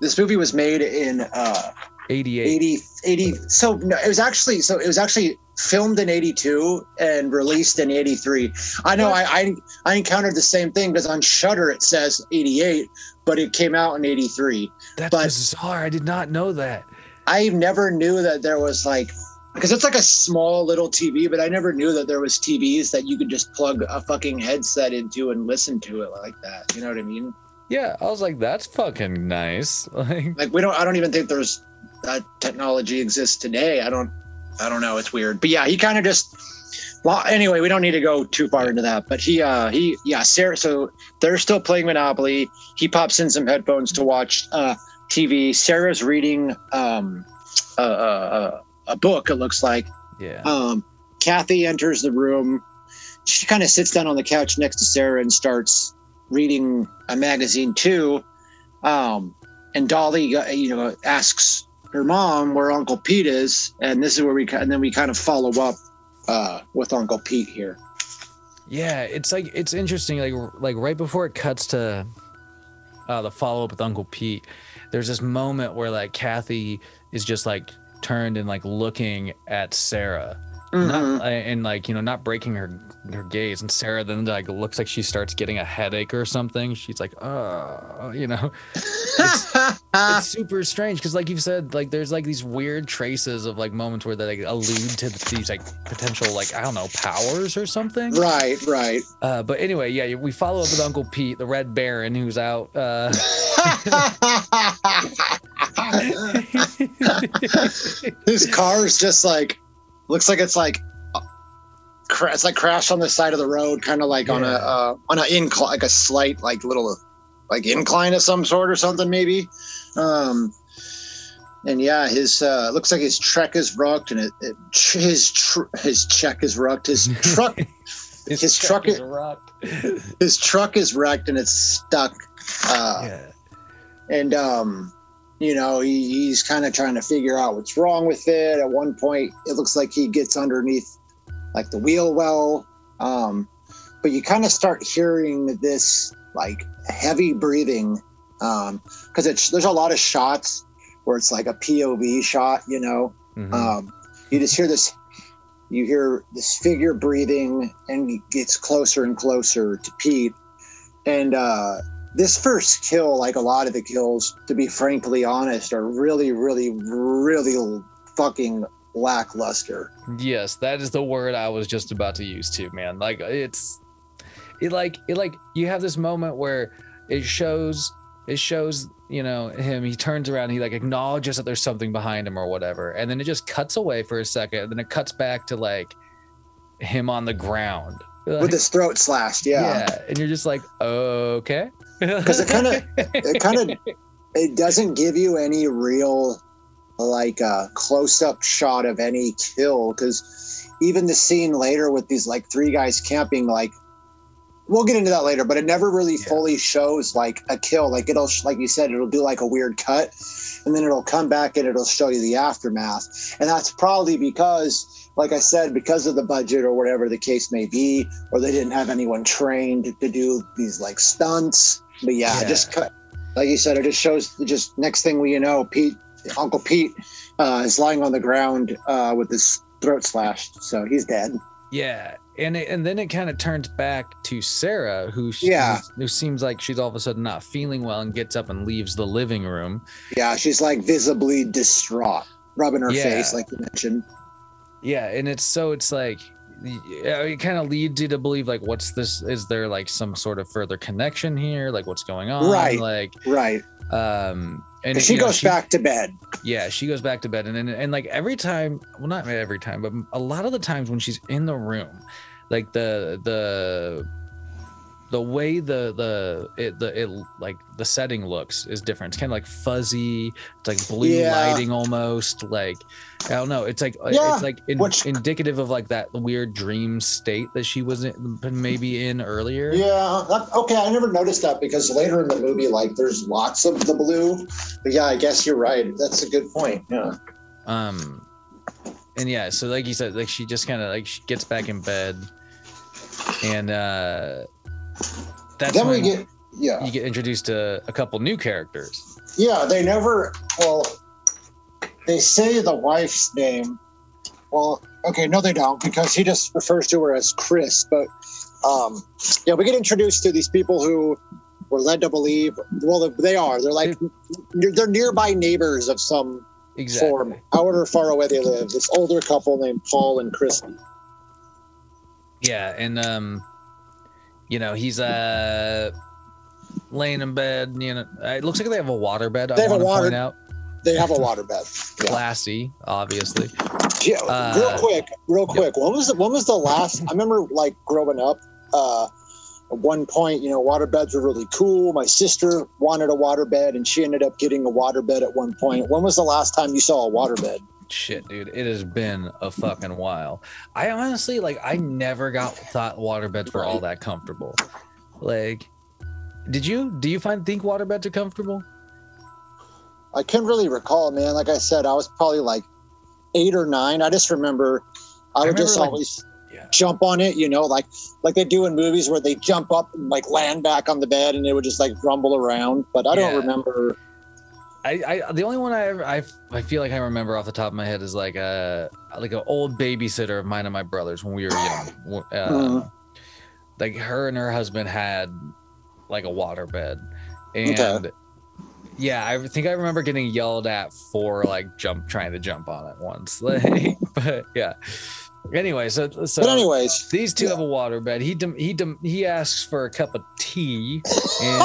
this movie was made in uh 88. 80 80 so no, it was actually so it was actually filmed in 82 and released in 83 i know I, I i encountered the same thing because on shutter it says 88 but it came out in 83 That's but- bizarre. I did not know that. i never knew that there was like because it's like a small little tv but i never knew that there was tvs that you could just plug a fucking headset into and listen to it like that you know what i mean Yeah, I was like, that's fucking nice. Like, Like we don't. I don't even think there's that technology exists today. I don't. I don't know. It's weird. But yeah, he kind of just. Well, anyway, we don't need to go too far into that. But he, uh, he, yeah, Sarah. So they're still playing Monopoly. He pops in some headphones to watch uh, TV. Sarah's reading um, a, a, a book. It looks like. yeah. Um, Kathy enters the room. She kind of sits down on the couch next to Sarah and starts reading a magazine too. Um, and Dolly, uh, you know, asks her mom where Uncle Pete is, and this is where we and then we kind of follow up uh, with Uncle Pete here. Yeah, it's like it's interesting. Like like right before it cuts to uh, the follow up with Uncle Pete, there's this moment where like Kathy is just like turned and like looking at Sarah, Mhm. not, and like you know not breaking her her gaze, and Sarah then like looks like she starts getting a headache or something. She's like, oh, you know, it's super strange because like you've said, like there's like these weird traces of like moments where they like allude to these like potential like I don't know powers or something. right, right. Uh, but anyway, yeah, we follow up with Uncle Pete, the Red Baron, who's out. Uh, His car is just like looks like it's like it's like crashed on the side of the road, kind of like on a uh, on an incline, like a slight like little like incline of some sort or something maybe. Um, and yeah, his uh, looks like his trek is wrecked, and it, it his tr- his check is wrecked. His truck His truck is rocked. his truck is wrecked and it's stuck. Uh, yeah, and um you know he, he's kind of trying to figure out what's wrong with it at one point it looks like he gets underneath like the wheel well. Um but you kind of start hearing this like heavy breathing um because it's there's a lot of shots where it's like a pov shot you know? Mhm. um, you just hear this you hear this figure breathing and it gets closer and closer to pete and uh, this first kill like a lot of the kills to be frankly honest are really really really fucking lackluster yes, that is the word I was just about to use too, man. Like it's, it like it like you have this moment where it shows it shows you know him. He turns around, he like acknowledges that there's something behind him or whatever, and then it just cuts away for a second, and then it cuts back to like him on the ground. with his throat slashed yeah yeah and you're just like, okay, because it kind of it kind of it doesn't give you any real like a close up shot of any kill because even the scene later with these like three guys camping like we'll get into that later but it never really Yeah. fully shows like a kill like it'll like you said it'll do like a weird cut and then it'll come back and it'll show you the aftermath and that's probably because like i said because of the budget or whatever the case may be or they didn't have anyone trained to do these like stunts but yeah, Yeah. just cut like you said it just shows just next thing we you know pete uncle pete uh, is lying on the ground uh, with his throat slashed so he's dead Yeah, and it, and then it kind of turns back to Sarah, who sh- Yeah. who seems like she's all of a sudden not feeling well and gets up and leaves the living room. yeah she's like visibly distraught rubbing her Yeah. face like you mentioned Yeah, and it's so it's like it kind of leads you to believe like what's this is there like some sort of further connection here like what's going on Right. like right um and she know, goes back to bed. Yeah she goes back to bed. And, and and like every time well not every time but a lot of the times when she's in the room like the the the way the the it the it like the setting looks is different it's kind of like fuzzy it's like blue Yeah. lighting almost like i don't know it's like Yeah, it's like in, which- indicative of like that weird dream state that she was in, maybe in earlier Yeah, that, okay. I never noticed that because later in the movie, like, there's lots of the blue. But yeah, I guess you're right. That's a good point. Yeah. um and yeah so like you said like she just kind of like she gets back in bed and uh that's then we get, yeah, you get introduced to a couple new characters yeah. They never. Well, they say the wife's name. Well, okay, no, they don't because he just refers to her as Chris. But um, yeah, we get introduced to these people who were led to believe. Well, they are. They're like they're nearby neighbors of some exactly form, however far away they live. This older couple named Paul and Christy. yeah and um you know he's uh laying in bed. You know, it looks like they have a water bed. They I have a want to water- point out, They have a waterbed. Yeah. classy, obviously. Yeah, Uh, real quick, real yeah. quick. When was the when was the last? I remember like growing up. Uh, at one point, you know, waterbeds were really cool. My sister wanted a waterbed, and she ended up getting a waterbed at one point. When was the last time you saw a waterbed? Shit, dude, it has been a fucking while. I honestly like. I never got thought water beds were all that comfortable. Like, did you? Do you find think water beds are comfortable? I can't really recall, man. Like I said, I was probably like eight or nine. I just remember I, would remember, just like- always Yeah. jump on it, you know, like like they do in movies where they jump up and like land back on the bed and it would just like rumble around. But I don't remember. I, I the only one I, ever- I I feel like I remember off the top of my head is like a like an old babysitter of mine and my brothers when we were young. Uh, Mhm. Like her and her husband had like a waterbed, and Okay. yeah, I think I remember getting yelled at for like jump trying to jump on it once. Like, but yeah. Anyway, so so but anyways, these two yeah. have a water bed. He he he asks for a cup of tea, and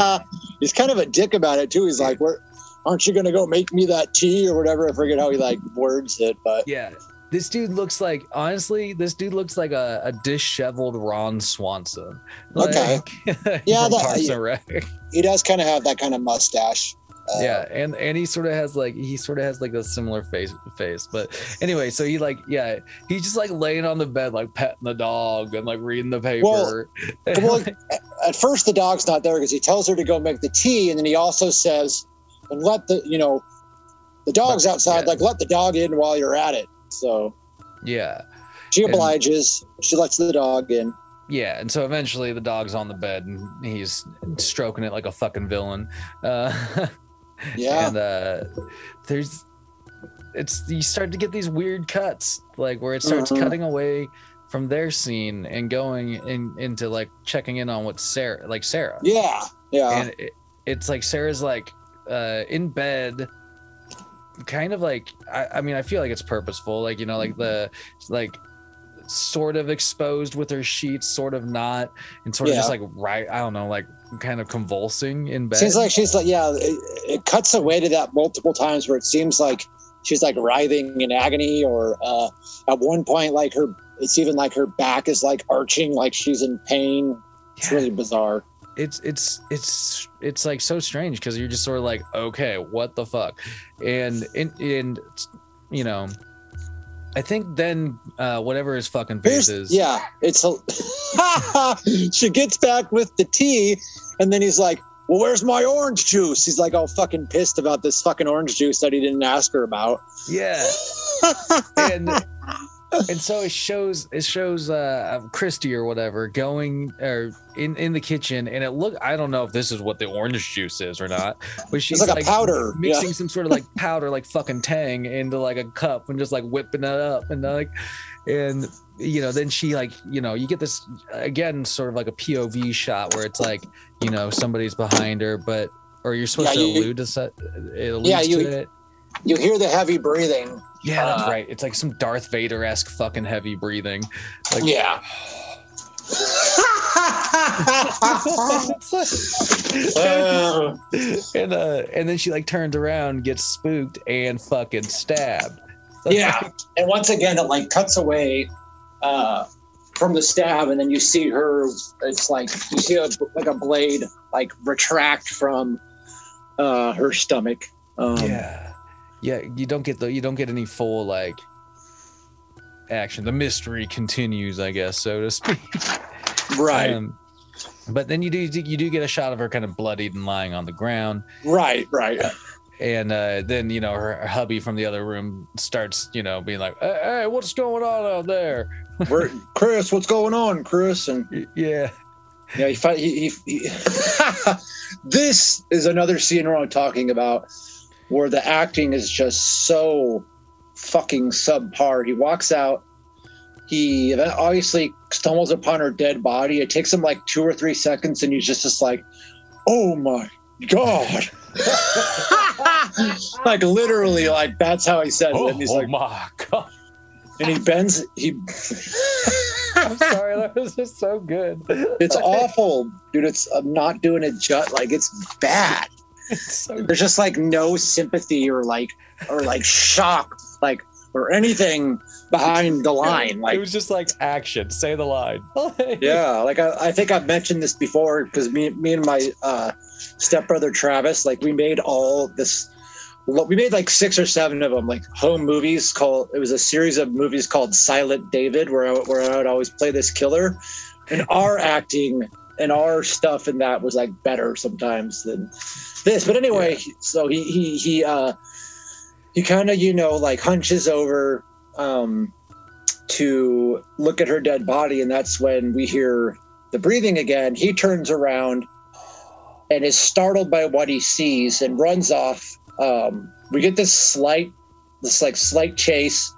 uh, he's kind of a dick about it too. He's like, "Where aren't you gonna go make me that tea or whatever?" I forget how he like words it, but Yeah. This dude looks like honestly, this dude looks like a, a disheveled Ron Swanson. Okay. Yeah, that- Parks yeah. and Rec. he does kind of have that kind of mustache. Uh, yeah, and and he sort of has like he sort of has like a similar face face. But anyway, so he like yeah, he's just like laying on the bed like petting the dog and like reading the paper. Well, at first the dog's not there because he tells her to go make the tea, and then he also says, "And let the you know, the dog's But- outside. yeah. Like let the dog in while you're at it." So yeah. she And- obliges. She lets the dog in. Yeah, and so eventually the dog's on the bed and he's stroking it like a fucking villain. Uh, Yeah. and uh there's it's you start to get these weird cuts like where it starts Mhm. cutting away from their scene and going in into like checking in on what sarah like sarah Yeah. Yeah. and it, it's like sarah's like uh in bed kind of like I, I mean i feel like it's purposeful like you know like the like sort of exposed with her sheets sort of not and sort of just like right i don't know like kind of convulsing in bed Seems like she's like, yeah, it, it cuts away to that multiple times where it seems like she's like writhing in agony, or uh, at one point, like her, it's even like her back is like arching, like she's in pain. It's Yeah. really bizarre. it's it's it's it's like so strange because you're just sort of like okay what the fuck and in and you know i think then uh whatever his fucking face Here's, is yeah, it's a, she gets back with the tea, and then he's like, "Well, where's my orange juice?" He's like all fucking pissed about this fucking orange juice that he didn't ask her about. yeah and and so it shows it shows uh christy or whatever going or in in the kitchen and it look i don't know if this is what the orange juice is or not but she's like a powder, mixing yeah. some sort of like powder like fucking tang into like a cup and just like whipping it up and like and you know then she like you know you get this again sort of like a pov shot where it's like you know somebody's behind her but or you're supposed Yeah, to you- allude to it Yeah, you- to it You hear the heavy breathing. yeah, that's Uh, right. It's like some Darth Vader esque fucking heavy breathing. Like, Yeah. Uh, and uh, and then she like turns around, gets spooked, and fucking stabbed. yeah, and once again, it like cuts away uh, from the stab, and then you see her. It's like you see a, like a blade like retract from uh, her stomach. Um, yeah, yeah. You don't get the you don't get any full like action. The mystery continues, I guess, so to speak. Right. Um, but then you do you do get a shot of her kind of bloodied and lying on the ground. right. Right. and uh, then you know her, her hubby from the other room starts you know being like hey, hey what's going on out there We're, Chris, what's going on, Chris? And yeah Yeah, he, he, he, he this is another scene where I'm talking about where the acting is just so fucking subpar. He walks out, he obviously stumbles upon her dead body. It takes him like two or three seconds, and he's just, just like, oh my god. like literally, like that's how he says it. And he's oh, oh like, my god and he bends he I'm sorry, that was just so good. It's awful, dude. It's I'm not doing it just like it's bad. So There's just like no sympathy or like or like shock, like or anything behind the line. like it was just like action. Say the line. yeah, like I, I think I've mentioned this before because me me and my uh stepbrother Travis, like we made all this we made like six or seven of them, like home movies called. It was a series of movies called Silent David, where I, where I would always play this killer, and our acting and our stuff in that was like better sometimes than this. But anyway, so he he he uh he kind of you know like hunches over um to look at her dead body, and that's when we hear the breathing again. He turns around and is startled by what he sees and runs off um, we get this slight this like slight chase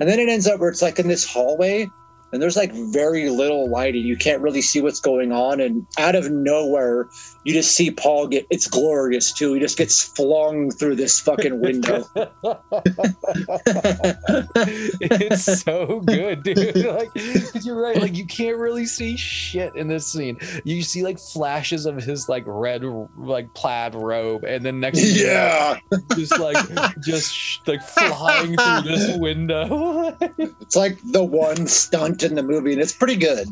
and then it ends up where it's like in this hallway and there's like very little lighting you can't really see what's going on and out of nowhere you just see paul get it's glorious too he just gets flung through this fucking window it's so good, dude. Like you're right. Like, you can't really see shit in this scene. You see like flashes of his like red, like plaid robe, and then next, thing you know, yeah just like just sh- like flying through this window. it's like the one stunt in the movie and it's pretty good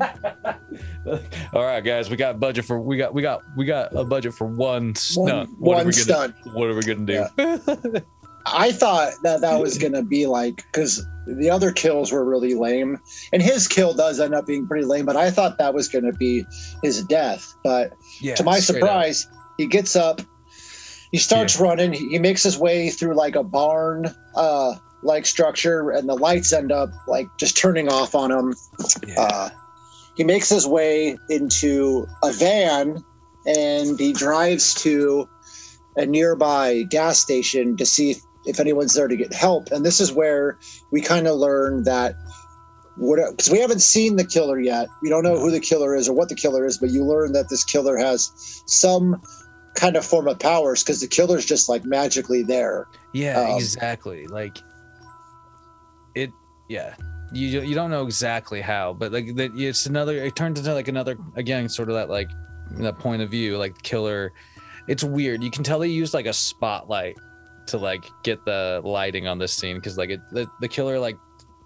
All right, guys, we got budget for we got we got we got a budget for one one, stunt. what are one we gonna stunt What are we gonna do? I thought that that was gonna be like because the other kills were really lame, and his kill does end up being pretty lame. But I thought that was gonna be his death. But yeah, to my straight up. surprise, he gets up, he starts running, he he makes his way through like a barn, uh, like structure, and the lights end up like just turning off on him. Yeah. Uh, he makes his way into a van, and he drives to a nearby gas station to see if, if anyone's there to get help. And this is where we kind of learn that what because we haven't seen the killer yet. We don't know who the killer is or what the killer is, but you learn that this killer has some kind of form of powers because the killer's just like magically there. Yeah, Um, exactly. Like it. Yeah, you you don't know exactly how, but like that it's another. It turns into like another again, sort of that like that point of view, like killer. It's weird. You can tell they used like a spotlight to like get the lighting on this scene because like it the, the killer like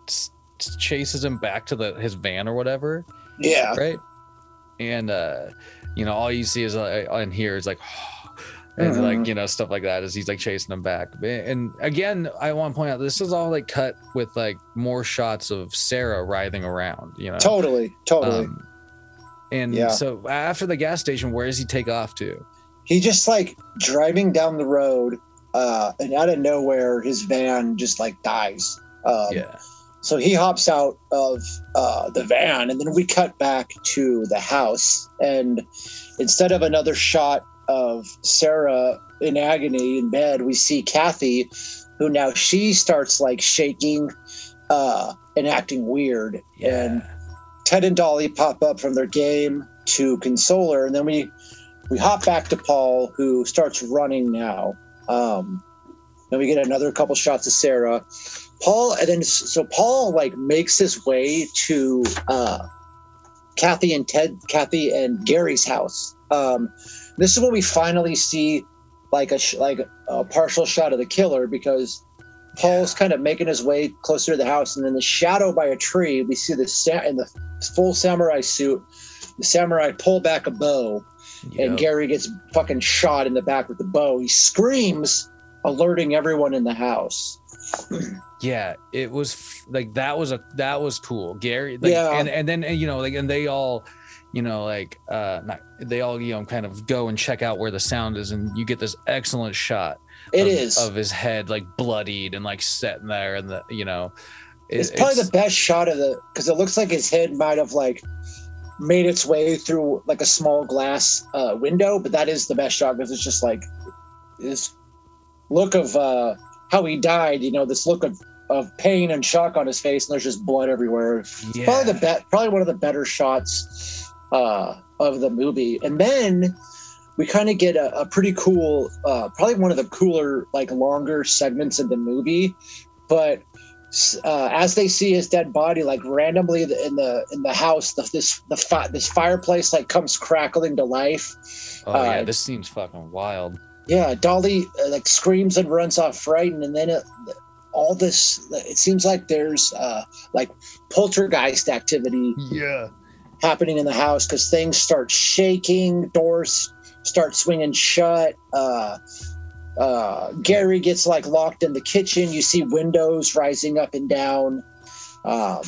s- chases him back to the his van or whatever Yeah. right and uh you know all you see is uh, on here is like and Mhm. like you know stuff like that as he's like chasing them back and again i want to point out this is all like cut with like more shots of sarah writhing around you know Totally. Totally. um, and Yeah. so after the gas station where does he take off to? He just like driving down the road uh and out of nowhere his van just like dies. Um, yeah. so he hops out of uh, the van and then we cut back to the house. And instead of another shot of sarah in agony in bed we see kathy who now she starts like shaking uh and acting weird. And yeah Ted and Dolly pop up from their game to console her, and then we we hop back to Paul, who starts running now. Um, then we get another couple shots of Sarah, Paul, and then so Paul like makes his way to uh, Kathy and Ted, Kathy and Gary's house. Um, this is when we finally see like a sh- like a partial shot of the killer because Paul's kind of making his way closer to the house, and in the shadow by a tree, we see the sa- in the full samurai suit. The samurai pull back a bow, and Gary gets fucking shot in the back with the bow. He screams, alerting everyone in the house. yeah it was f- like that was a that was cool gary like, Yeah. and and then uh, you know like and they all you know like uh not they all you know kind of go and check out where the sound is and you get this excellent shot It of, is. of his head like bloodied and like sitting there and the you know it- it's probably the best shot of the because it looks like his head might have like made its way through like a small glass uh, window, but that is the best shot because it's just like this look of uh, how he died. You know, this look of of pain and shock on his face, and there's just blood everywhere. yeah. Probably the bet, probably one of the better shots uh, of the movie. And then we kind of get a, a pretty cool, uh, probably one of the cooler, like longer segments of the movie. But uh, as they see his dead body, like randomly in the in the house, the, this the fi- this fireplace like comes crackling to life. Oh yeah, Uh, this seems fucking wild. Yeah, Dolly uh, like screams and runs off frightened, and then it, all this. It seems like there's uh, like poltergeist activity Yeah. happening in the house because things start shaking, doors start swinging shut. Uh, Gary gets like locked in the kitchen. You see windows rising up and down. Um,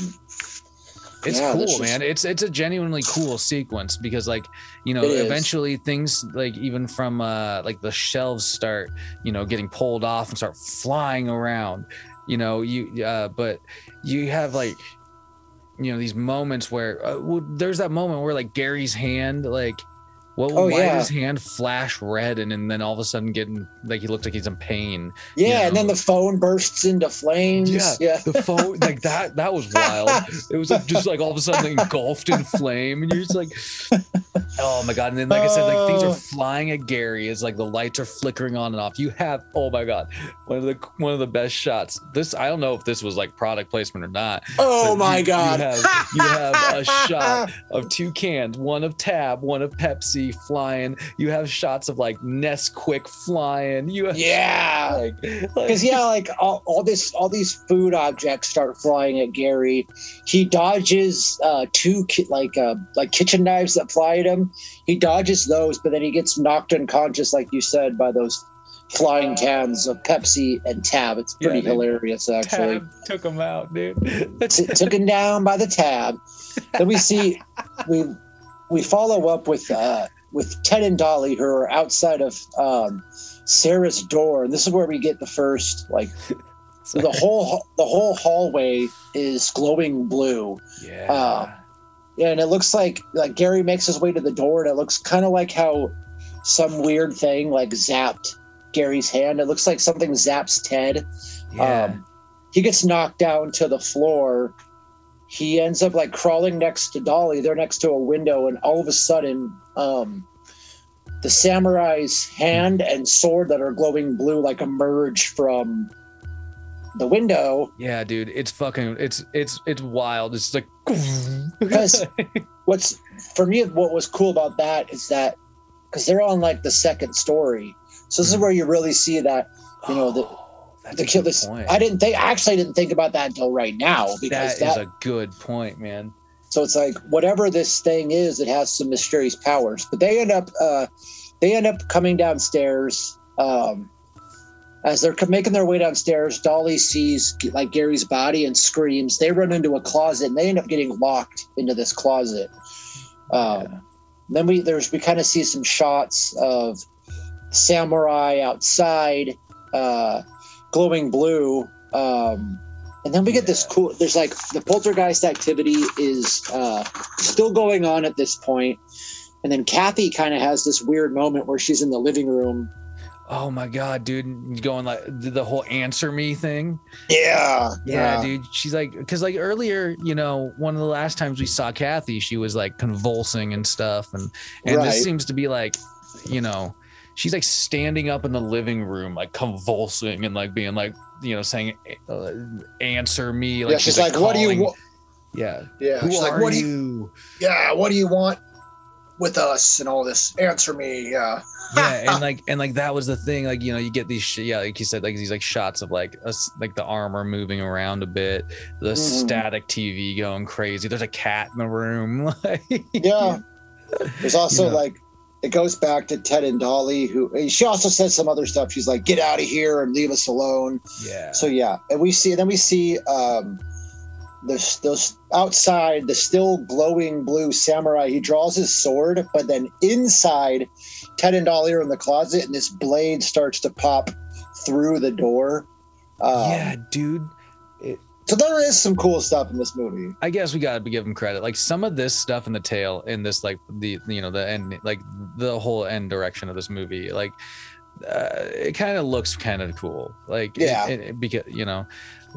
It's Yeah, cool, is- man. It's it's a genuinely cool sequence because like, you know, It is. eventually things like even from uh like the shelves start, you know, getting pulled off and start flying around. You know, you uh but you have like you know these moments where uh, well, there's that moment where like Gary's hand like well, Oh, why yeah. did his hand flash red and, and then all of a sudden getting like he looked like he's in pain? yeah, Yeah. and then the phone bursts into flames. Yeah. yeah. The phone like that that was wild. It was like just like all of a sudden engulfed in flame, and you're just like, oh my god! And then like I said, like things are uh. flying at Gary as like the lights are flickering on and off. You have oh my god, one of the one of the best shots. This I don't know if this was like product placement or not. Oh my you- god. You have, you have a shot of two cans, one of Tab, one of Pepsi flying. You have shots of like Nesquik flying. You have Yeah. like, like Because yeah, like all, all this, all these food objects start flying at Gary. He dodges uh, two ki- like uh, like kitchen knives that fly at him. He dodges those, but then he gets knocked unconscious, like you said, by those flying cans of Pepsi and Tab. It's pretty they- hilarious, actually. Tab took him out, dude. T- took him down by the tab. Then we see we we follow up with uh, with Ted and Dolly who are outside of um, Sarah's door, and this is where we get the first like the whole the whole hallway is glowing blue. yeah. uh, Yeah, and it looks like like Gary makes his way to the door, and it looks kind of like how some weird thing like zapped Gary's hand. It looks like something zaps Ted. yeah. Um, he gets knocked down to the floor. He ends up like crawling next to Dolly. They're next to a window, and all of a sudden, um, the samurai's hand and sword that are glowing blue like emerge from the window. yeah, dude. It's fucking. It's it's it's wild. It's like. Because- What's for me, what was cool about that is that because they're on like the second story, so this is where you really see that you know the that's the kill this. point. I didn't think. I actually didn't think about that until right now because that is a good point, man. So it's like whatever this thing is, it has some mysterious powers. But they end up uh, they end up coming downstairs. Um, as they're making their way downstairs, Dolly sees like Gary's body and screams. They run into a closet and they end up getting locked into this closet. Um, Yeah. Then we there's we kind of see some shots of samurai outside, uh, glowing blue. Um, and then we get this cool. There's like the poltergeist activity is uh, still going on at this point, and then Kathy kind of has this weird moment where she's in the living room. Oh my god, dude, going like the the whole answer me thing. Yeah, Yeah, dude. She's like, because like earlier, you know, one of the last times we saw Kathy, she was like convulsing and stuff, and and Right. this seems to be like, you know, she's like standing up in the living room, like convulsing and like being like, you know, saying, uh, "Answer me." Like yeah. She's, like, "What do you calling- want?" Yeah. Yeah, Who she's are like, "What do you? you? Yeah, what do you want with us and all this? Answer me." Yeah, yeah and like and like that was the thing like you know you get these sh- yeah like you said like these like shots of like us like the armor moving around a bit the Mhm. static tv going crazy there's a cat in the room like yeah. There's also You know. like it goes back to Ted and Dolly, who she also says some other stuff. She's like, "Get out of here and leave us alone." yeah So yeah, and we see and then we see um, this those outside the still glowing blue samurai. He draws his sword, but then inside, Ted and Dolly are in the closet, and this blade starts to pop through the door. Um, yeah dude So there is some cool stuff in this movie. i guess we gotta give him credit like some of this stuff in the tail in this like the you know the end like the whole end direction of this movie like uh, it kind of looks kind of cool like Yeah. it, it- because you know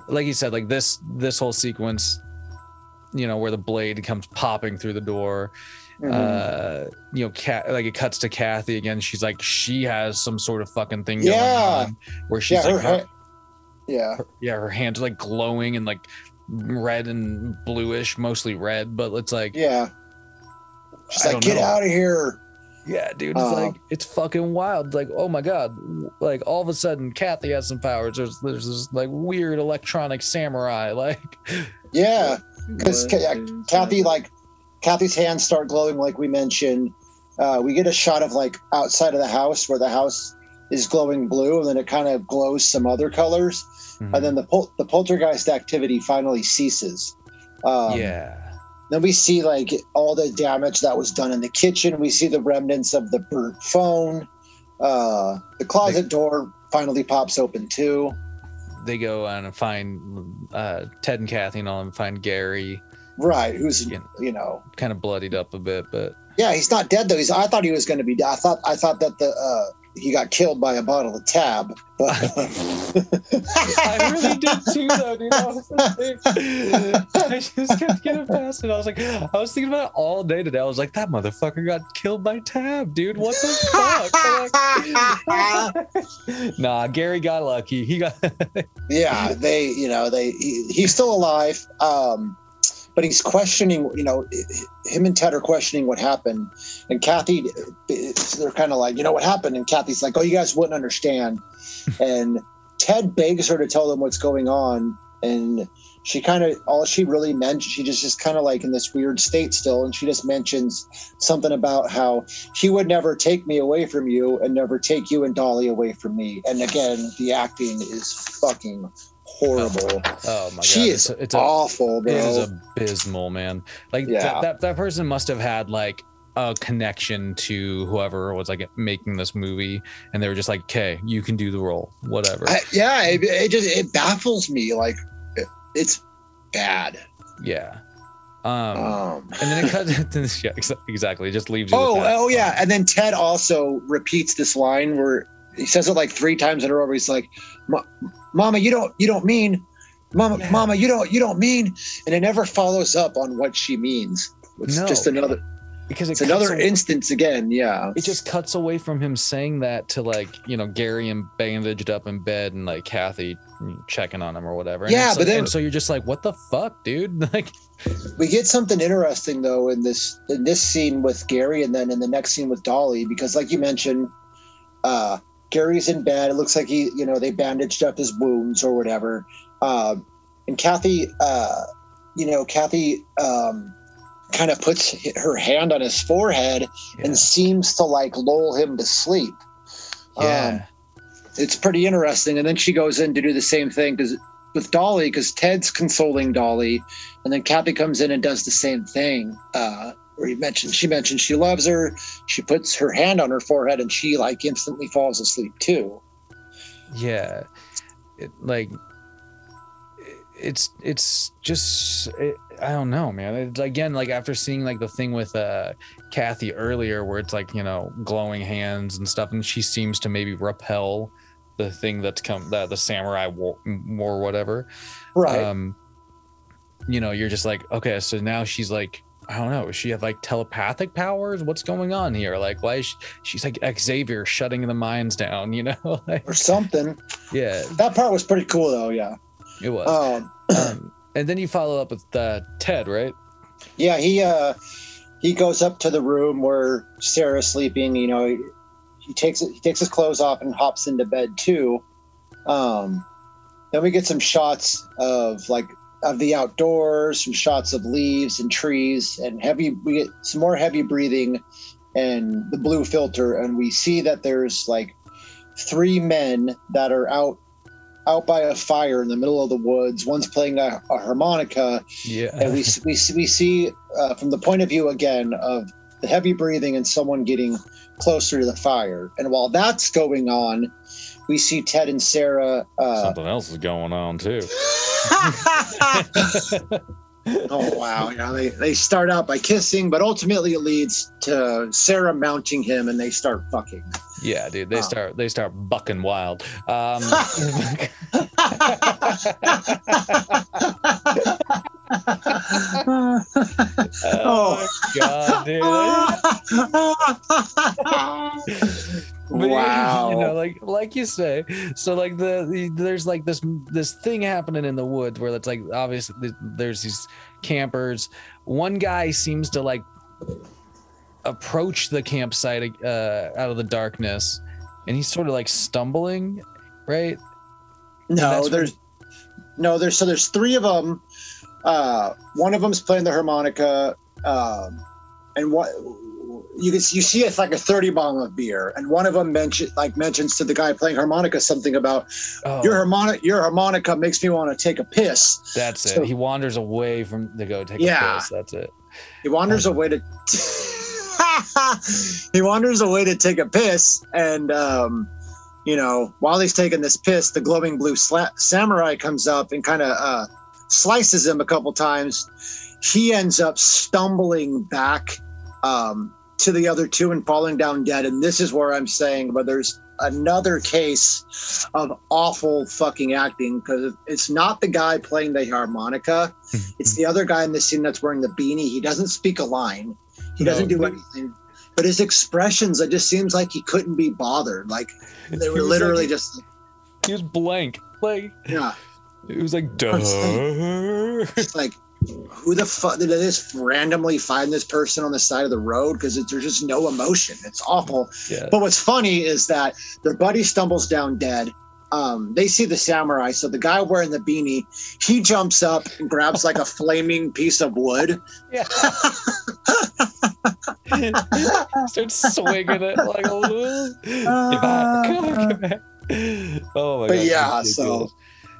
like you said like this this whole sequence you know where the blade comes popping through the door Mhm. uh you know cat like it cuts to kathy again she's like she has some sort of fucking thing Yeah. going on where she's yeah, her, like her, Yeah. her, yeah, her hands are like glowing and like red and bluish, mostly red, but it's like Yeah. She's I like, get know. out of here. Yeah, dude, it's Uh, like it's fucking wild. Like, oh my god, like all of a sudden, Kathy has some powers. There's there's this like weird electronic samurai. Like, Yeah. Because Kathy, like, Kathy's hands start glowing, like we mentioned. Uh, we get a shot of like outside of the house where the house is glowing blue, and then it kind of glows some other colors, Mhm. and then the pol- the poltergeist activity finally ceases. Um, yeah, Then we see like all the damage that was done in the kitchen. We see the remnants of the burnt phone. Uh, the closet door finally pops open too. they go on and find uh, Ted and Kathy and all, and find Gary Right, who's Yeah. you know, kind of bloodied up a bit, but yeah, he's not dead though. He's I thought he was going to be. I thought I thought that the uh, he got killed by a bottle of tab, but I really did too, though, dude. I, was like, I just kept getting past it. I was like, I was thinking about it all day today. I was like, that motherfucker got killed by Tab, dude. What the fuck? nah, Gary got lucky. He got yeah, they you know they he, he's still alive. Um, but he's questioning, you know, him and Ted are questioning what happened, and Kathy, they're kind of like, you know, what happened, and Kathy's like, oh, you guys wouldn't understand, and Ted begs her to tell them what's going on, and she kind of all she really meant, she just just kind of like in this weird state still, and she just mentions something about how he would never take me away from you and never take you and Dolly away from me, and again, the acting is fucking horrible. Oh my god. she is it's awful, bro. it is abysmal, man. Like Yeah. that, that that person must have had like a connection to whoever was like making this movie and they were just like, okay, you can do the role. Whatever. I- yeah, it, it just it baffles me. Like it, it's bad. yeah. Um, Um, and then it cuts yeah, exa- exactly. It just leaves you oh, oh yeah, and then Ted also repeats this line where he says it like three times in a row. Where he's like, "Ma- "Mama, you don't, you don't mean, Mama, Yeah. Mama, you don't, you don't mean," and it never follows up on what she means. It's No. just another, because it it's another away- instance again. Yeah, it just cuts away from him saying that to like you know Gary and bandaged up in bed and like Kathy checking on him or whatever. And Yeah, but then- and so you're just like, what the fuck, dude? Like, we get something interesting though in this in this scene with Gary and then in the next scene with Dolly because like you mentioned uh Gary's in bed. It looks like he you know they bandaged up his wounds or whatever. Um and Kathy uh you know Kathy um kind of puts her hand on his forehead yeah, and seems to like lull him to sleep. Yeah, um, it's pretty interesting. And then she goes in to do the same thing because with Dolly, because Ted's consoling Dolly, and then Kathy comes in and does the same thing. Uh, where he mentioned she mentioned she loves her. She puts her hand on her forehead, and she like instantly falls asleep too. yeah. It, like, it's it's just it, I don't know, man. It's, again, like after seeing like the thing with uh Kathy earlier, where it's like you know glowing hands and stuff, and she seems to maybe repel the thing that's come that the samurai war, war whatever. Right. um you know you're just like okay so now she's like i don't know does she have like telepathic powers what's going on here like why is she, she's like xavier shutting the minds down you know like or something. yeah That part was pretty cool though. Yeah. it was Um, um, and then you follow up with uh, ted right yeah. He uh, he goes up to the room where Sarah's sleeping. You know, he, he takes he takes his clothes off and hops into bed too. Um, then we get some shots of like of the outdoors, some shots of leaves and trees, and heavy. We get some more heavy breathing, and the blue filter, and we see that there's like three men that are out out by a fire in the middle of the woods. One's playing a, a harmonica, yeah and we we see- we see uh, from the point of view again of the heavy breathing and someone getting closer to the fire. And while that's going on, we see Ted and Sarah. Uh, something else is going on too oh wow! Yeah, they they start out by kissing, but ultimately it leads to Sarah mounting him, and they start fucking. yeah dude they Oh. start they start bucking wild um oh god dude But, Wow. you know, like like you say, so like the, the there's like this this thing happening in the woods where it's like obviously there's these campers. One guy seems to like approach the campsite uh, out of the darkness, and he's sort of like stumbling, right? No, when- there's no there's so there's three of them. Uh, one of them's playing the harmonica, um, and what you can you see it's like a thirty bottle of beer, and one of them mention like mentions to the guy playing harmonica something about Oh, your harmonica your harmonica makes me want to take a piss. that's it. he wanders away from to go take Yeah. a piss. That's it. He wanders away to he wanders away to take a piss, and um, you know while he's taking this piss, the glowing blue sla- samurai comes up and kind of uh, slices him a couple times. He ends up stumbling back um, to the other two and falling down dead. And this is where I'm saying, but there's another case of awful fucking acting because it's not the guy playing the harmonica. Mm-hmm. It's the other guy in the scene that's wearing the beanie. He doesn't speak a line. He No, doesn't do anything. But his expressions, it just seems like he couldn't be bothered. Like they were literally like- just, He was blank. Like yeah, it was like duh. It's like who the fuck did just randomly find this person on the side of the road? Because there's just no emotion. It's awful. yeah. But what's funny is that their buddy stumbles down dead. Um, they see the samurai. So the guy wearing the beanie, he jumps up and grabs like a flaming piece of wood. Yeah. Starts swinging it like a little. Back, come on, get back. Oh my god. But yeah, so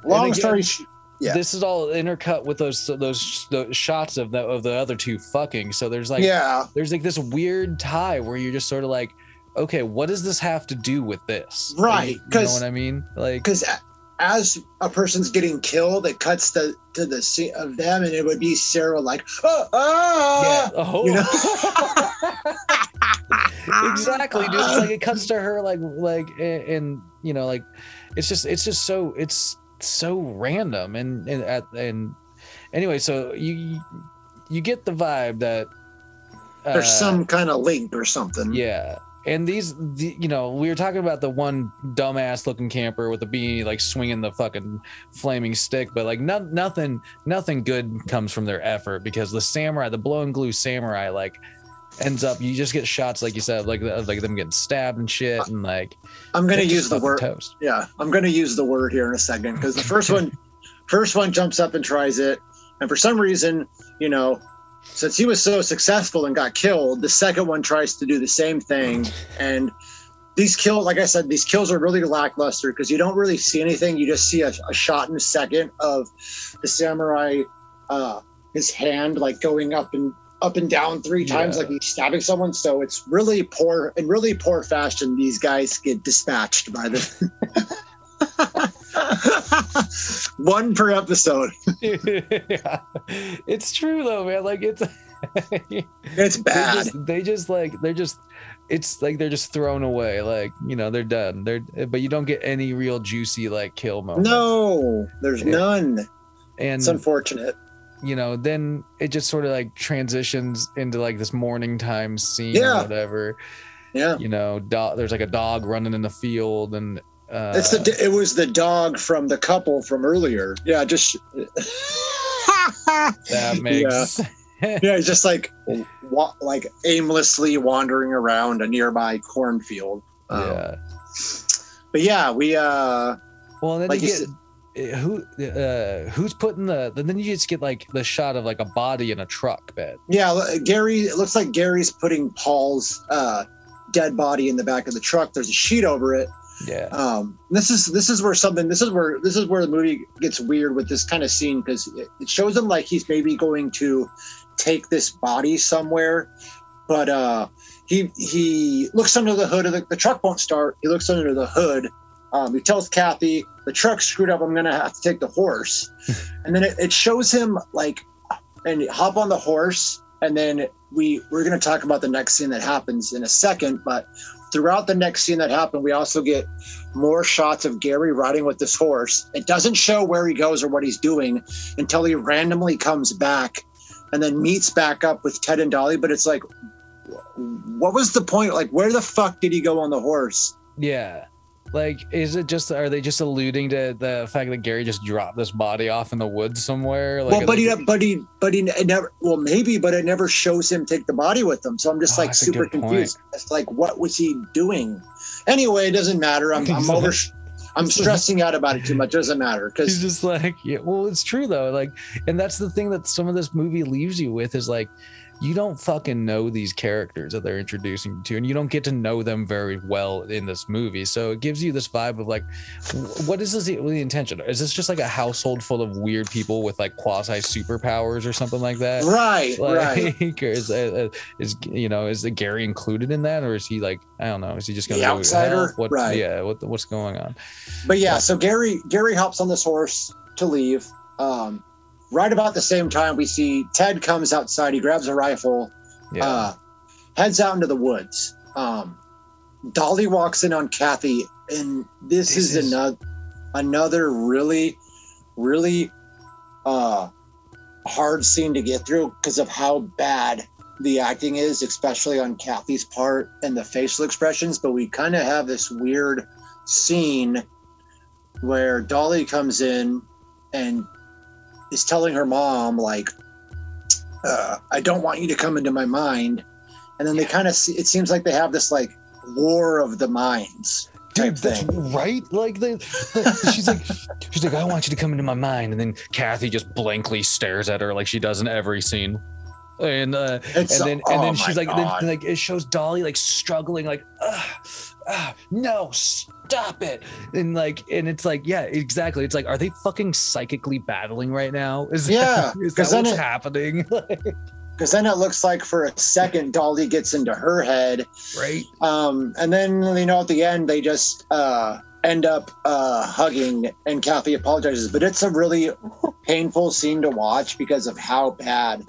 long story sh- yeah. This is all intercut with those those, those shots of the of the other two fucking. So there's like yeah, there's like this weird tie where you're just sort of like, okay, what does this have to do with this? Right, You know what I mean? Like because as a person's getting killed, it cuts to to the scene of them, and it would be Sarah like, oh, ah, yeah. Oh. you know. exactly dude it's like it cuts to her like like and, and you know like it's just it's just so it's so random and and at and anyway so you you get the vibe that uh, There's some kind of link or something. yeah and these the, you know we were talking about the one dumbass looking camper with the beanie like swinging the fucking flaming stick but like no, nothing nothing good comes from their effort because the samurai the blow and glue samurai like ends up you just get shots like you said like like them getting stabbed and shit and like I'm gonna use the word. toast Yeah, I'm gonna use the word here in a second because the first one, first one jumps up and tries it, and for some reason, you know, since he was so successful and got killed, the second one tries to do the same thing, and these kill, like I said, these kills are really lackluster because you don't really see anything. You just see a, a shot in a second of the samurai, uh, his hand like going up and up and down three times, Yeah. like he's stabbing someone. So it's really poor in really poor fashion. These guys get dispatched by the one per episode. yeah. it's true though man like it's It's they bad. just they just like they're just it's like they're just thrown away like you know they're done they're but you don't get any real juicy like kill moments no, there's Yeah. none. and It's unfortunate. You know then it just sort of like transitions into like this morning time scene Yeah. or whatever Yeah. you know do- there's like a dog running in the field and uh It's the it was the dog from the couple from earlier. Yeah, just that makes yeah, he's just like wa- like aimlessly wandering around a nearby cornfield. Um, yeah But yeah, we uh well then like you you get uh, who uh who's putting the then you just get like the shot of like a body in a truck bed yeah, Gary it looks like Gary's putting Paul's uh dead body in the back of the truck. There's a sheet over it. yeah um this is this is where something this is where this is where the movie gets weird with this kind of scene because it, it shows him like he's maybe going to take this body somewhere but uh he he looks under the hood of the, the truck won't start he looks under the hood um, he tells kathy the truck's screwed up i'm gonna have to take the horse and then it, it shows him like and hop on the horse and then we we're gonna talk about the next scene that happens in a second but throughout the next scene that happened we also get more shots of Gary riding with this horse. It doesn't show where he goes or what he's doing until he randomly comes back and then meets back up with Ted and Dolly. But it's like, what was the point? Like, where the fuck did he go on the horse? Yeah. Like, is it just are they just alluding to the fact that Gary just dropped this body off in the woods somewhere? Like, well, but he, but he, but he it never. Well, maybe, but it never shows him take the body with him. So I'm just Oh, like super point. confused. It's like, what was he doing? Anyway, it doesn't matter. I'm, I'm over. like- I'm stressing out about it too much. It doesn't matter He's because just like, yeah, well, it's true though. Like, and that's the thing that some of this movie leaves you with is like, you don't fucking know these characters that they're introducing you to, and you don't get to know them very well in this movie. So it gives you this vibe of like, what is this the, the intention? Is this just like a household full of weird people with like quasi superpowers or something like that? right, Like, right. is, uh, uh, is you know is Gary included in that, or is he like I don't know? Is he just going The to outsider? What? Right. Yeah. What? What's going on? But yeah, so Gary Gary hops on this horse to leave. Um, right about the same time, we see Ted comes outside. He grabs a rifle, Yeah. uh, heads out into the woods. Um, Dolly walks in on Kathy, and this, This is, is- another another really, really uh, hard scene to get through because of how bad the acting is, especially on Kathy's part and the facial expressions. But we kind of have this weird scene where Dolly comes in and is telling her mom like uh, I don't want you to come into my mind. And then they kind of see, it seems like they have this like war of the minds. type Dude, that's thing. right. Like the, the- she's like, she's like, I want you to come into my mind, and then Kathy just blankly stares at her like she does in every scene, and uh, and then oh and then she's like, then, like it shows Dolly like struggling, like, ah, no, stop it, and like, and it's like, yeah, exactly. It's like, are they fucking psychically battling right now? Is Yeah, that, is that what's it- happening? because then it looks like for a second Dolly gets into her head, right? um, and then you know at the end they just uh, end up uh, hugging, and Kathy apologizes. But it's a really painful scene to watch because of how bad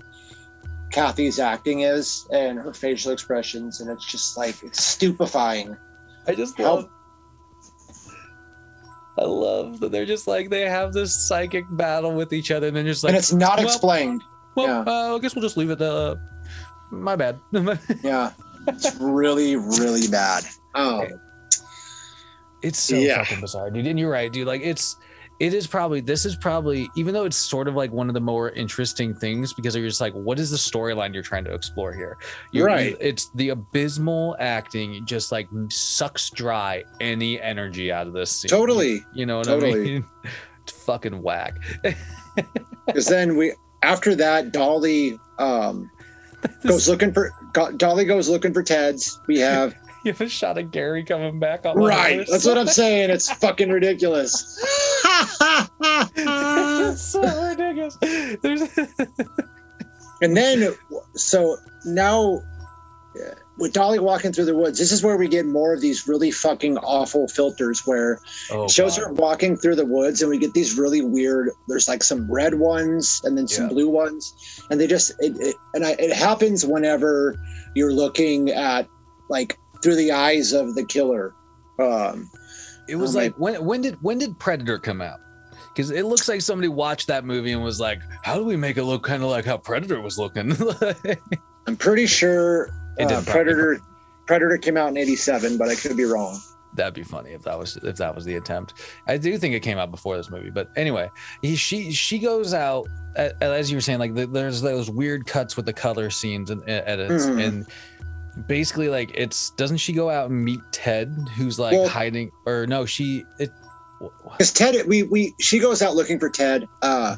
Kathy's acting is and her facial expressions, and it's just like it's stupefying. I just love. I love that they're just like they have this psychic battle with each other, and then just like, and it's not well, explained. well, yeah. uh, I guess we'll just leave it. Uh, my bad. Yeah, it's really, really bad. Um, it's so Yeah. fucking bizarre, dude. And you're right, dude. Like it's, it is probably this is probably even though it's sort of like one of the more interesting things because you're just like, what is the storyline you're trying to explore here? You're, Right. it's the abysmal acting just like sucks dry any energy out of this scene. totally. You know what I Totally. mean? It's fucking whack. Because then we, after that, Dolly um, goes looking for. Dolly goes looking for Ted's. We have You have a shot of Gary coming back on the right. horse. That's what I'm saying. It's fucking ridiculous. it's so ridiculous. There's and then, so now, uh, with Dolly walking through the woods, this is where we get more of these really fucking awful filters where oh, It shows God. her walking through the woods and we get these really weird there's like some red ones and then some Yeah. blue ones and they just it, it and I, it happens whenever you're looking at like through the eyes of the killer um It was my- like when when did when did Predator come out? Because it looks like somebody watched that movie and was like, "How do we make it look kind of like how Predator was looking?" i'm pretty sure uh, did probably- predator predator came out in 87 but i could be wrong That'd be funny if that was if that was the attempt. I do think it came out before this movie, but anyway, he, she she goes out as you were saying, like the, there's those weird cuts with the color scenes and edits, Mhm. and basically like it's doesn't she go out and meet Ted, who's like Well- hiding, or no, she it. because ted we we she goes out looking for ted uh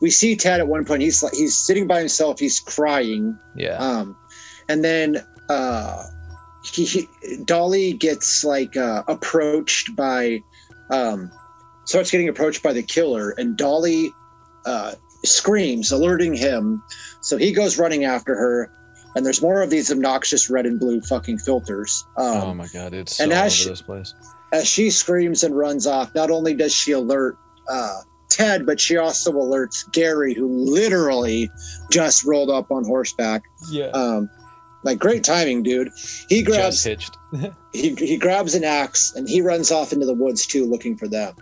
we see ted at one point he's like he's sitting by himself he's crying Yeah, um and then uh he, he dolly gets like uh approached by um starts getting approached by the killer and dolly uh screams alerting him so he goes running after her and there's more of these obnoxious red and blue fucking filters um oh my god, it's so and all over as she- this place. as she screams and runs off, not only does she alert uh, Ted, but she also alerts Gary, who literally just rolled up on horseback. Yeah, Um, like great timing, dude. He just grabs hitched. he, he grabs an axe and he runs off into the woods too, looking for them.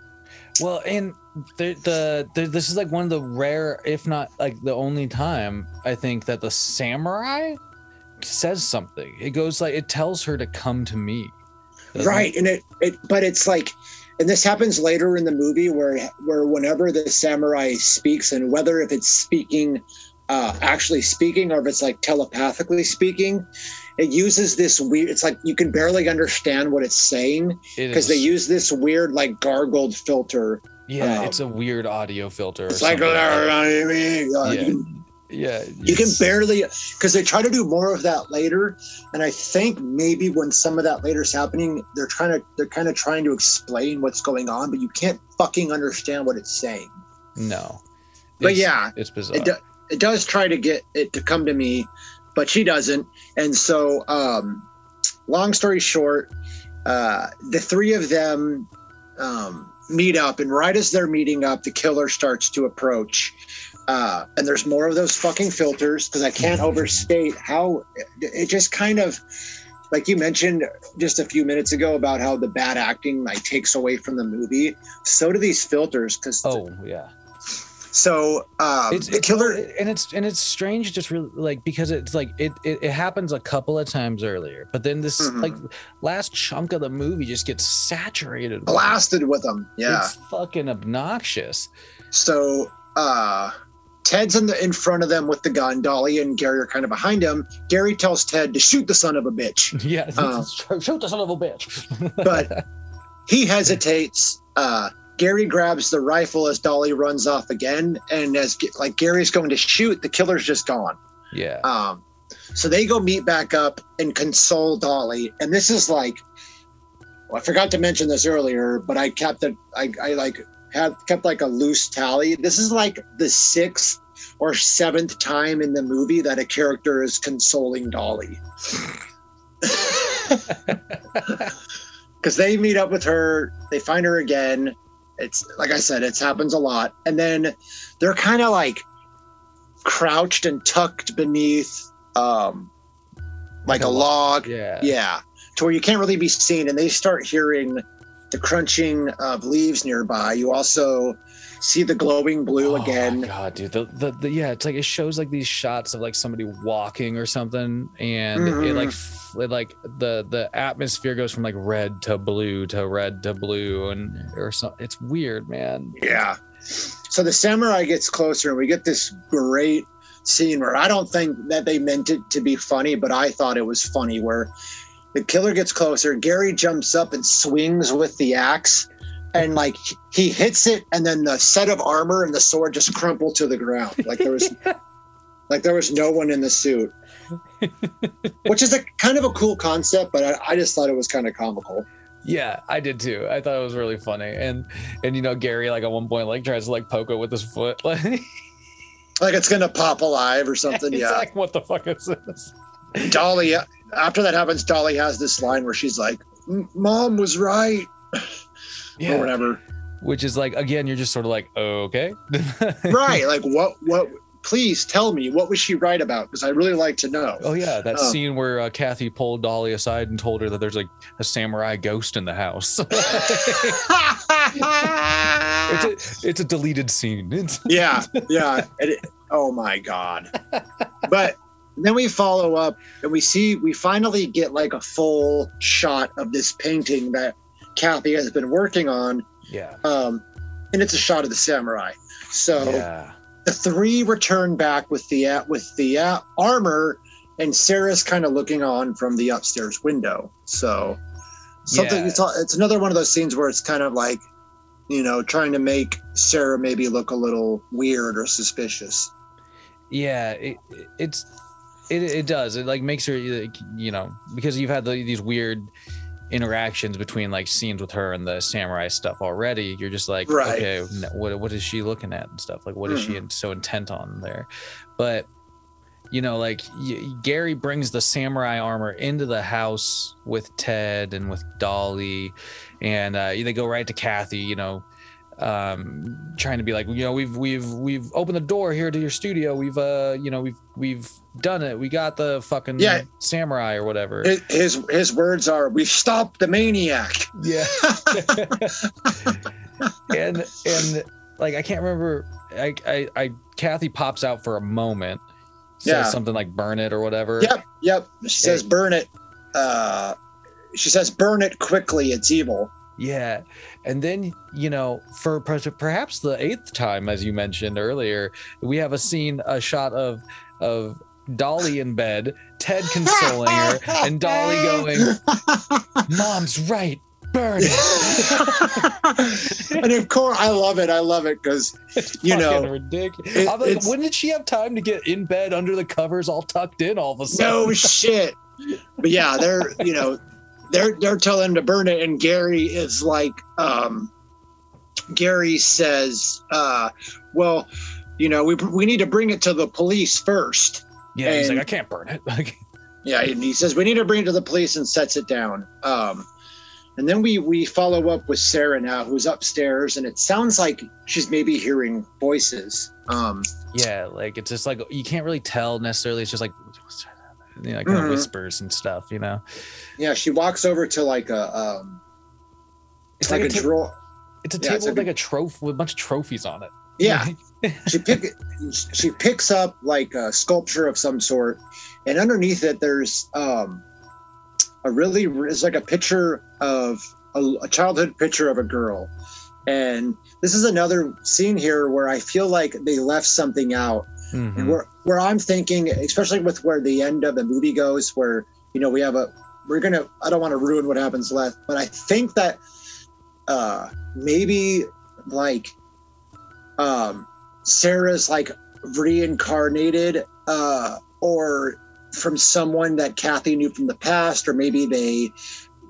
Well, and the, the the this is like one of the rare, if not like the only time I think that the samurai says something. It goes like it tells her to come to me. right and it, it but it's like and this happens later in the movie where where whenever the samurai speaks and whether if it's speaking uh actually speaking or if it's like telepathically speaking it uses this weird it's like you can barely understand what it's saying It because they use this weird like gargled filter Yeah, um, it's a weird audio filter. it's like something. yeah, you can yeah. you can barely because they try to do more of that later and i think maybe when some of that later is happening they're trying to they're kind of trying to explain what's going on but you can't fucking understand what it's saying No. But It's- yeah, it's bizarre. it, do, it does try to get it to come to me but she doesn't and so um long story short uh the three of them um meet up and right as they're meeting up the killer starts to approach uh and there's more of those fucking filters because i can't overstate how it just kind of like you mentioned just a few minutes ago about how the bad acting like takes away from the movie so do these filters because oh yeah. so um it's, the it's killer and it's and it's strange just really like because it's like it, it it happens a couple of times earlier but then this Mhm. like last chunk of the movie just gets saturated with it. blasted with them yeah it's fucking obnoxious So uh Ted's in the in front of them with the gun. Dolly and Gary are kind of behind him. Gary tells Ted to shoot the son of a bitch, yeah Uh, shoot the son of a bitch but he hesitates. Uh Gary grabs the rifle as Dolly runs off again, and as like Gary's going to shoot, the killer's just gone. yeah Um, so they go meet back up and console Dolly, and this is like, well, I forgot to mention this earlier, but I kept it. I, I like had kept like a loose tally. This is like the sixth or seventh time in the movie that a character is consoling Dolly. Because they meet up with her, they find her again. It's like I said, it happens a lot, and then they're kind of like crouched and tucked beneath um like a log yeah yeah to where you can't really be seen and they start hearing the crunching of leaves nearby. You also see the glowing blue Oh again. God dude. The, the, the yeah it's like it shows like these shots of like somebody walking or something and it Mhm. like it, like the the atmosphere goes from like red to blue to red to blue and or something it's weird man. Yeah. So the samurai gets closer and we get this great scene where i don't think that they meant it to be funny but i thought it was funny where the killer gets closer. Gary jumps up and swings with the axe and like he hits it and then the set of armor and the sword just crumple to the ground. Like there was like there was no one in the suit. Which is a kind of a cool concept but i, I just thought it was kind of comical. Yeah i did too. I thought it was really funny. And and you know gary like at one point like tries to like poke it with his foot like like it's gonna pop alive or something he's yeah. like what the fuck is this? Dolly, after that happens, Dolly has this line where she's like, "Mom was right," or whatever. which is like again you're just sort of like okay right? Like, what? What? Please tell me what was she right about? Because I really like to know. Oh yeah, that Oh. scene where uh, Kathy pulled Dolly aside and told her that there's like a samurai ghost in the house. it's a it's a deleted scene. It's, yeah, yeah. It- oh my god! But then we follow up and we see we finally get like a full shot of this painting that Kathy has been working on, yeah, um, and it's a shot of the samurai. So. yeah, the three return back with the uh, with the uh, armor and sarah's kind of looking on from the upstairs window so something it's, all- it's another one of those scenes where it's kind of like you know trying to make sarah maybe look a little weird or suspicious yeah. It, it's it it does. It like makes her you know because you've had the, these weird interactions between like scenes with her and the samurai stuff already. You're just like Right. okay, what what is she looking at and stuff? Like what is she so intent on there? But you know, like y- Gary brings the samurai armor into the house with Ted and with Dolly, and uh, they go right to Kathy. You know, um, trying to be like, you know, we've we've we've opened the door here to your studio. We've uh, you know, we've we've done it. We got the fucking Yeah. samurai or whatever. his his, his words are we've stopped the maniac yeah. and and like I can't remember. I I, I Kathy pops out for a moment. Says Yeah. something like "burn it" or whatever. yep yep she says burn it uh she says, "Burn it quickly. It's evil." Yeah. And then, you know, for perhaps the eighth time, as you mentioned earlier, we have a scene, a shot of, of Dolly in bed, Ted consoling her, and Dolly going, Mom's right. Burn it. and of course, I love it. I love it because You know, ridiculous. it- I'm like, when did she have time to get in bed under the covers all tucked in all of a sudden? no shit. But yeah, they're you know, they're they're telling him to burn it, and Gary is like, um, Gary says, uh, "Well, you know, we we need to bring it to the police first. Yeah, he's like, I can't burn it. Like, Yeah, and he says we need to bring it to the police and sets it down. Um, and then we we follow up with Sarah now, who's upstairs, and it sounds like she's maybe hearing voices. Um, yeah, like it's just like you can't really tell necessarily. It's just like, you know, kind of Mhm. whispers and stuff, you know. yeah, she walks over to like a um, It's like, like, a a ta- drawer. it's a yeah, table it's with like like a trophy with a bunch of trophies on it. Yeah, she pick she picks up like a sculpture of some sort, and underneath it there's um, a really it's like a picture of a, a childhood picture of a girl, and this is another scene here where I feel like they left something out, Mhm. and where where I'm thinking, especially with where the end of the movie goes, where you know we have a we're gonna I don't want to ruin what happens left, but I think that uh maybe like um Sarah's like reincarnated uh or from someone that Kathy knew from the past or maybe they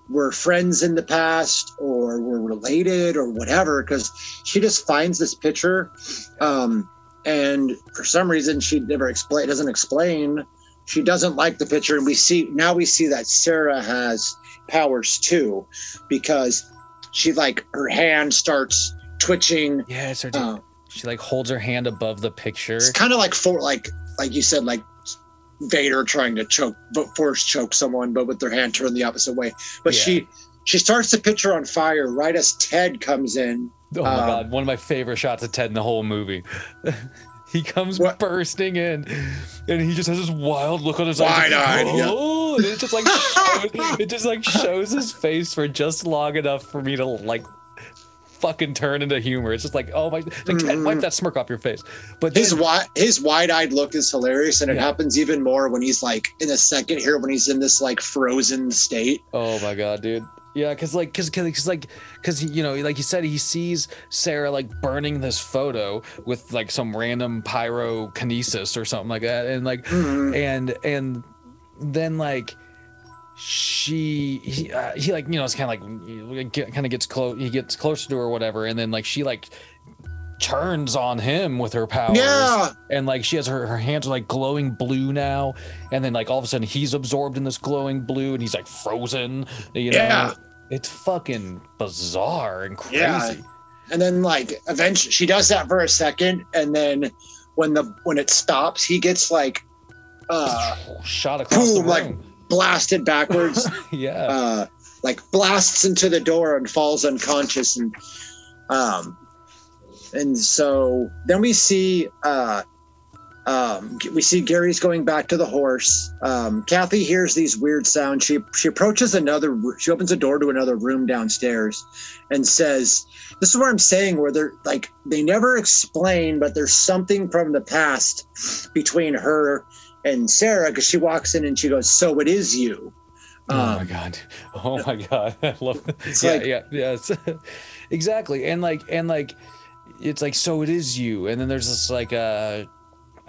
were friends in the past or were related or whatever because she just finds this picture um and for some reason she never explain doesn't explain she doesn't like the picture and we see now we see that Sarah has powers too because she like her hand starts twitching Yeah, it's her. uh, she like holds her hand above the picture. it's kind of like for like like you said like Vader trying to choke force choke someone but with their hand turned the opposite way but Yeah. she she starts the picture on fire right as Ted comes in Oh my um, god, one of my favorite shots of Ted in the whole movie. he comes What? bursting in, and he just has this wild look on his eyes. like, yeah. "Oh," it just like shows, it just like shows his face for just long enough for me to like fucking turn into humor. It's just like, oh my, like Ted, Mhm. wipe that smirk off your face. But then, his wide his wide-eyed look is hilarious and it Yeah. happens even more when he's like in a second here when he's in this like frozen state Oh my god, dude. Yeah, cause like, cause, cause, 'cause, like, cause he, you know, like you said, he sees Sarah like burning this photo with like some random pyrokinesis or something like that, and like, Mhm. and and then like she he, uh, he like you know it's kind of like kind of gets close he gets closer to her or whatever and then like she like turns on him with her powers yeah and like she has her her hands are like glowing blue now and then like all of a sudden he's absorbed in this glowing blue and he's like frozen you know Yeah. It's fucking bizarre and crazy. Yeah. and then like eventually she does that for a second and then when the when it stops he gets like uh shot across the boom, like- blasted backwards. Yeah. Uh like blasts into the door and falls unconscious and um and so then we see uh um we see gary's going back to the horse um kathy hears these weird sounds she she approaches another she opens a door to another room downstairs and says this is what i'm saying where they're like they never explain but there's something from the past between her and sarah because she walks in and she goes so it is you Oh Um, my god! Oh my god! I love. It's yeah, like- yeah, yeah. It's, exactly, and like, and like, it's like, so it is you, and then there's this like, uh,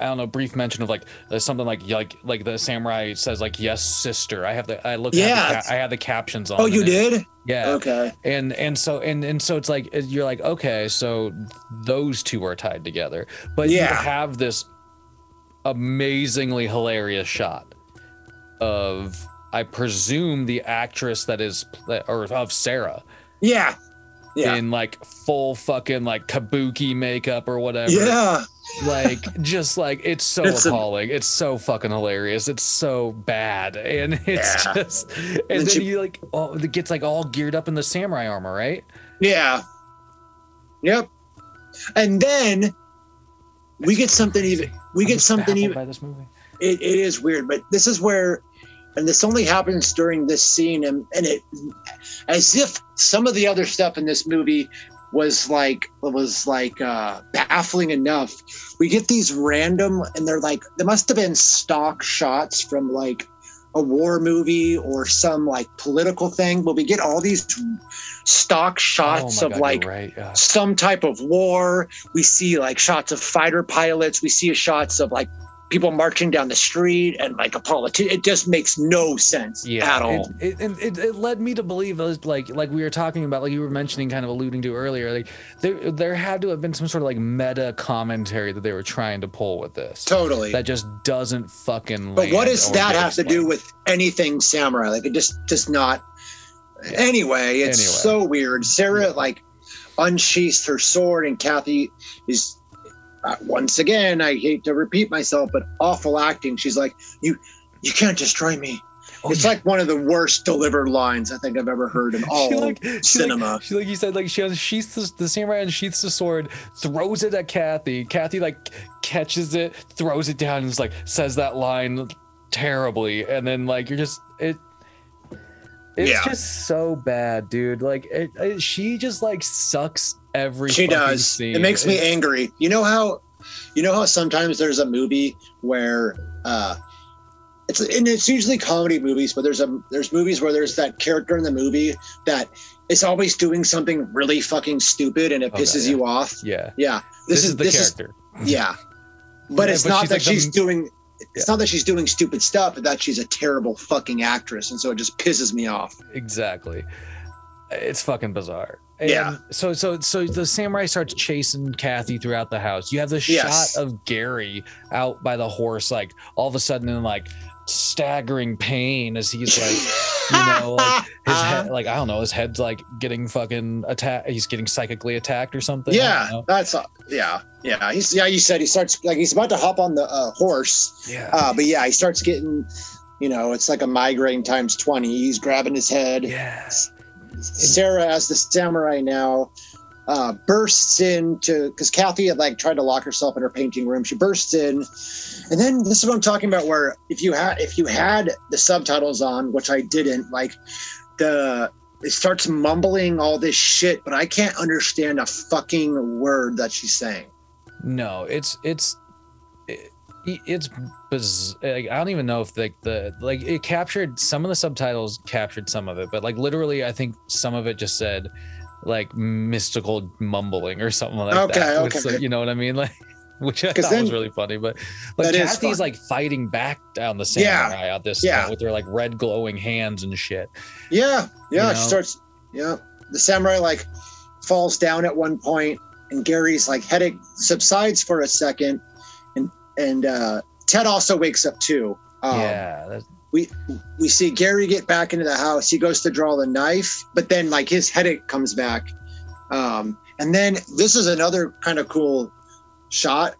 I don't know, brief mention of like there's something like like like the samurai says like yes sister. I have the I look. Yeah. I ca- I have the captions on. oh you it. did Yeah. okay And and so and and so it's like you're like okay, so those two are tied together, but you Yeah. have this amazingly hilarious shot of I presume the actress that is or of Sarah Yeah. Yeah. in like full fucking like kabuki makeup or whatever. Yeah. Like just like it's so It's a- appalling. it's so fucking hilarious. It's so bad. And it's Yeah. just and And then she- he like oh it gets like all geared up in the samurai armor, right? Yeah. Yep. And then we get something crazy. even we I'm get just something even by this movie. it, it is weird, but this is where and this only happens during this scene, and and it as if some of the other stuff in this movie was like was like uh baffling enough we get these random and they're like there must have been stock shots from like a war movie or some like political thing but we get all these stock shots Oh of God, like right. Yeah. some type of war we see like shots of fighter pilots we see shots of like people marching down the street and like a politician it just makes no sense at all It, it, and it, it led me to believe those like like we were talking about, like you were mentioning, kind of alluding to earlier. Like there there had to have been some sort of like meta commentary that they were trying to pull with this. totally That just doesn't fucking. But what does that get have to do with anything samurai? Like it just does not. Anyway, it's Anyway. so weird. Sarah like unsheaths her sword, and Kathy is uh, once again. I hate to repeat myself, but awful acting. She's like, "You, you can't destroy me." Oh, it's yeah. like one of the worst delivered lines I think I've ever heard in all She like, she cinema. Like, she like you said, like she unsheaths the, the samurai unsheaths the sword, throws it at Kathy. Kathy like catches it, throws it down, and just like says that line terribly, and then like you're just it. It's Yeah. just so bad, dude. Like it, it- she just like sucks every. she does. Scene. It makes me angry. You know how, you know how sometimes there's a movie where, uh, it's and it's usually comedy movies, but there's a there's movies where there's that character in the movie that is always doing something really fucking stupid and it pisses yeah. you off. Yeah, Yeah, this, is the this character. yeah, but Yeah, it's but not that like the- she's doing. It's Yeah. not that she's doing stupid stuff, but that she's a terrible fucking actress, and so it just pisses me off. exactly it's fucking bizarre and Yeah. so so so the samurai starts chasing kathy throughout the house you have the Yes. shot of gary out by the horse like all of a sudden in like staggering pain as he's like you know like his Uh-huh. head like i don't know his head's like getting fucking attacked he's getting psychically attacked or something yeah, that's uh, yeah, yeah. He's yeah. You said he starts like he's about to hop on the uh, horse, yeah Uh, but yeah, he starts getting, you know, it's like a migraine times 20. He's grabbing his head. yeah Sarah, as the samurai now, uh, bursts into because Kathy had like tried to lock herself in her painting room. She bursts in, and then this is what I'm talking about. Where if you had if you had the subtitles on, which I didn't, like the it starts mumbling all this shit, but I can't understand a fucking word that she's saying. No, it's it's it, it's biz- like, I don't even know if like the like it captured some of the subtitles captured some of it, but like literally I think some of it just said like mystical mumbling or something like Okay, that. okay. some- you know what I mean? Like which I thought was really funny, but like Kathy's like fighting back down the Yeah, samurai at this yeah. point with their like red glowing hands and shit. Yeah, yeah. You She know? starts. Yeah, the samurai like falls down at one point, and Gary's like headache subsides for a second, and and uh, Ted also wakes up too. Um, yeah, that's, we we see Gary get back into the house. He goes to draw the knife, but then like his headache comes back. Um, and then this is another kind of cool shot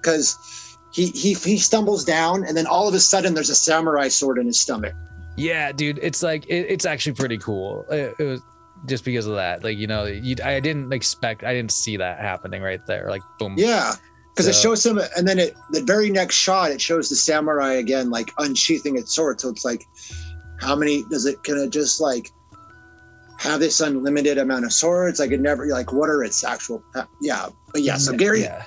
because he he he stumbles down, and then all of a sudden there's a samurai sword in his stomach. Yeah, dude, it's like it, it's actually pretty cool. It, it was just because of that, like you know, you, I didn't expect, I didn't see that happening right there. Like boom. Yeah, because it shows him, and then it the very next shot it shows the samurai again, like unsheathing its sword. So it's like, how many does it? Can it just like have this unlimited amount of swords? Like it never. Like what are its actual? uh, Yeah, but yeah. So Gary, yeah,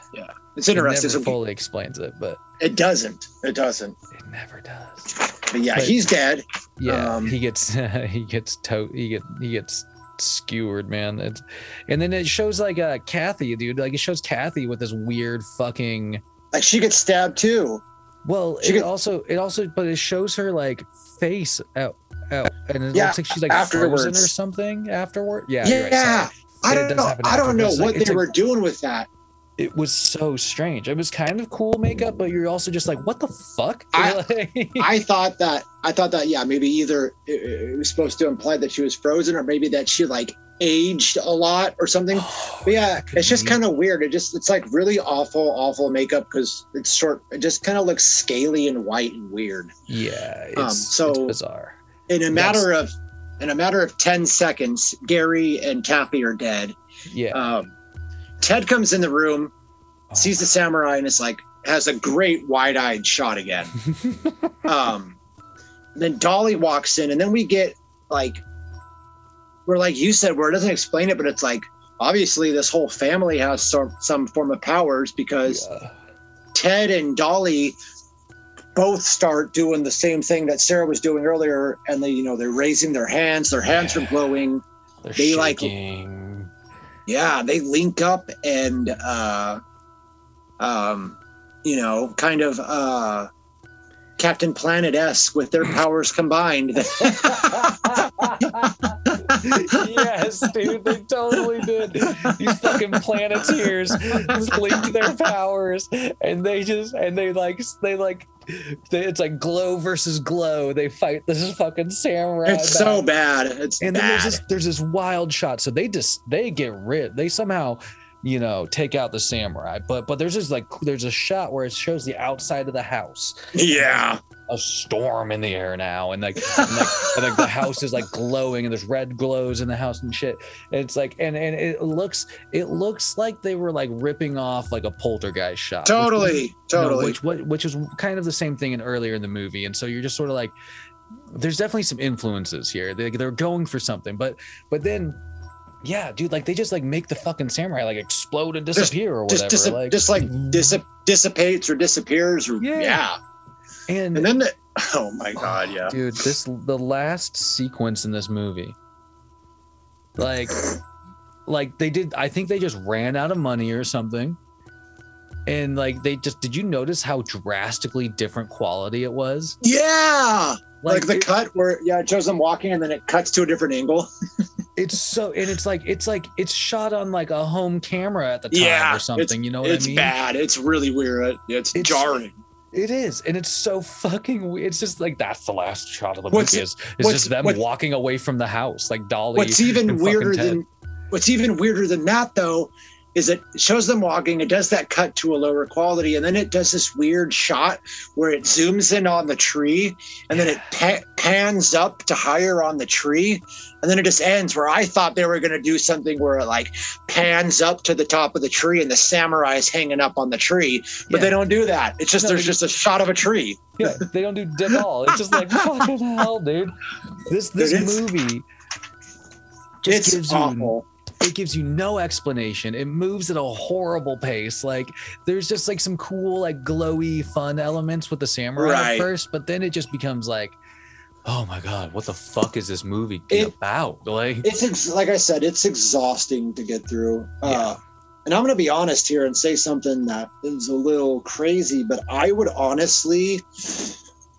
it's it interesting. never So fully explains it, but it doesn't. It doesn't. it never does. But yeah, But- he's dead. Yeah, Um, he gets he gets to he get he gets skewered, man. It's and then it shows like uh Kathy, dude. Like it shows Kathy with this weird fucking. Like she gets stabbed too. Well, She it get- also it also but it shows her like face out out and it Yeah, looks like she's like frozen afterwards. or something afterward. Yeah, Yeah, right, sorry. I don't know. I don't know. Like, what it's they like- were doing with that. it was so strange. It was kind of cool makeup, but you're also just like, what the fuck? I- I thought that I thought that yeah maybe either it, it was supposed to imply that she was frozen or maybe that she like aged a lot or something. Oh, But yeah, it's just kind of weird. It just it's like really awful, awful makeup because it's short. It just kind of looks scaly and white and weird. yeah, it's, Um, it's so- bizarre. In a That's- matter of in a matter of ten seconds, Gary and Kathy are dead. Yeah, Um, Ted comes in the room, Oh. sees the samurai, and is like has a great wide-eyed shot again. um, then Dolly walks in, and then we get like, we're like you said, where it doesn't explain it, but it's like obviously this whole family has some some form of powers because Ted and Dolly both start doing the same thing that Sarah was doing earlier, and they you know they're raising their hands, their hands are glowing. They're They, like- shaking. Yeah, they link up and uh, um, you know, kind of uh. Captain Planet esque with their powers combined. yes, dude, they totally did. These fucking planeteers linked their powers, and they just and they like they like they, it's like glow versus glow. They fight this is fucking samurai. it's so bad. It's and then bad. there's this there's this wild shot. So they just they get rid. They somehow you know take out the samurai, but but there's this like there's a shot where it shows the outside of the house yeah. A storm in the air now and like and like, and like the house is like glowing and there's red glows in the house and shit and it's like and and it looks it looks like they were like ripping off like a poltergeist shot which was- Totally. you know, Totally. which what which is kind of the same thing in earlier in the movie and so you're just sort of like there's definitely some influences here they, they're going for something but but then yeah dude like they just like make the fucking samurai like explode and Just- disappear or whatever just, like just like dissip- dissipates or disappears or Yeah. yeah. And And then the oh my god, yeah. dude this the last sequence in this movie like like they did i think they just ran out of money or something and like they just did you notice how drastically different quality it was Yeah. Like, the it- cut where yeah, it shows them walking and then it cuts to a different angle. it's so and it's like it's like it's shot on like a home camera at the time Yeah, or something you know what it's i mean bad. It's really weird. It's, It's- jarring. It is and it's so fucking weird it's just like that's the last shot of the What's- movie is, it's just them what- walking away from the house like dolly What's even weirder than what's even weirder than that though is it shows them walking it does that cut to a lower quality and then it does this weird shot where it zooms in on the tree and then it pa- pans up to higher on the tree and then it just ends where i thought they were going to do something where it like pans up to the top of the tree and the samurai is hanging up on the tree but Yeah. they don't do that it's just No, there's just a shot of a tree Yeah, they don't do dick all. It's just like fucking hell, dude. This this movie just it's gives you awful it gives you no explanation. It moves at a horrible pace. Like there's just like some cool like glowy fun elements with the samurai at first, but then it just becomes like, oh my god, what the fuck is this movie It- about? Like it's ex- like I said, it's exhausting to get through. Yeah. Uh, and I'm going to be honest here and say something that is a little crazy, but I would honestly,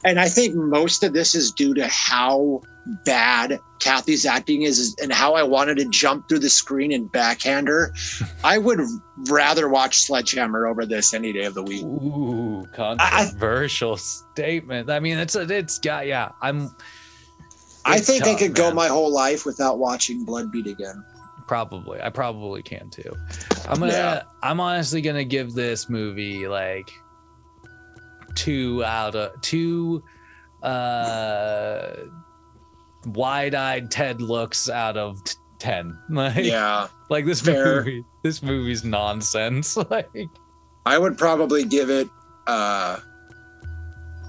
and I think most of this is due to how bad Kathy's acting is and how I wanted to jump through the screen and backhand her. I would rather watch Sledgehammer over this any day of the week. ooh, I- controversial statement. I mean, it's a, it's got yeah. I'm. I think I tough, could go my whole life without watching Blood Beat again. Probably. I probably can too. I'm gonna Yeah. I'm honestly gonna give this movie like two out of two uh wide-eyed Ted looks out of t- 10. Like Yeah. like this Fair. movie this movie's nonsense. Like I would probably give it uh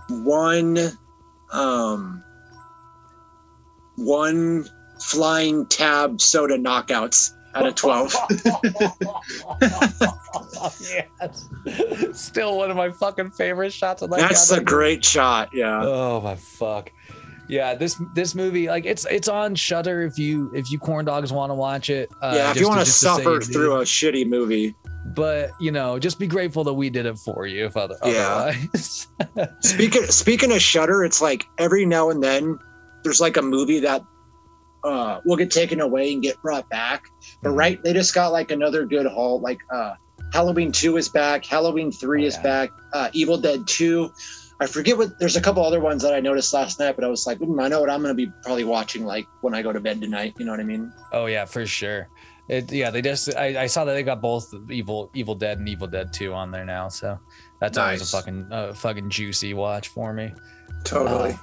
one um one flying tab soda knockouts out of 12. yes. Still one of my fucking favorite shots of that That's a great shot. Yeah. Oh my fuck. Yeah, this this movie like it's it's on Shudder if you if you corn dogs want to watch it. Uh, yeah, if just you want to suffer through a shitty movie. but you know, just be grateful that we did it for you. If other, Yeah. otherwise, Speaking speaking of Shudder, it's like every now and then there's like a movie that uh will get taken away and get brought back. But Mhm. right, they just got like another good haul. Like uh Halloween 2 is back, Halloween 3 Oh, is yeah. back, uh Evil Dead 2. I forget what there's a couple other ones that I noticed last night, but I was like, "Hmm, I know what I'm gonna be probably watching like when I go to bed tonight. You know what I mean? oh yeah, for sure. It yeah, they just I, I saw that they got both Evil Evil Dead and Evil Dead Two on there now, so that's always a fucking uh, fucking juicy watch for me. Totally. Uh,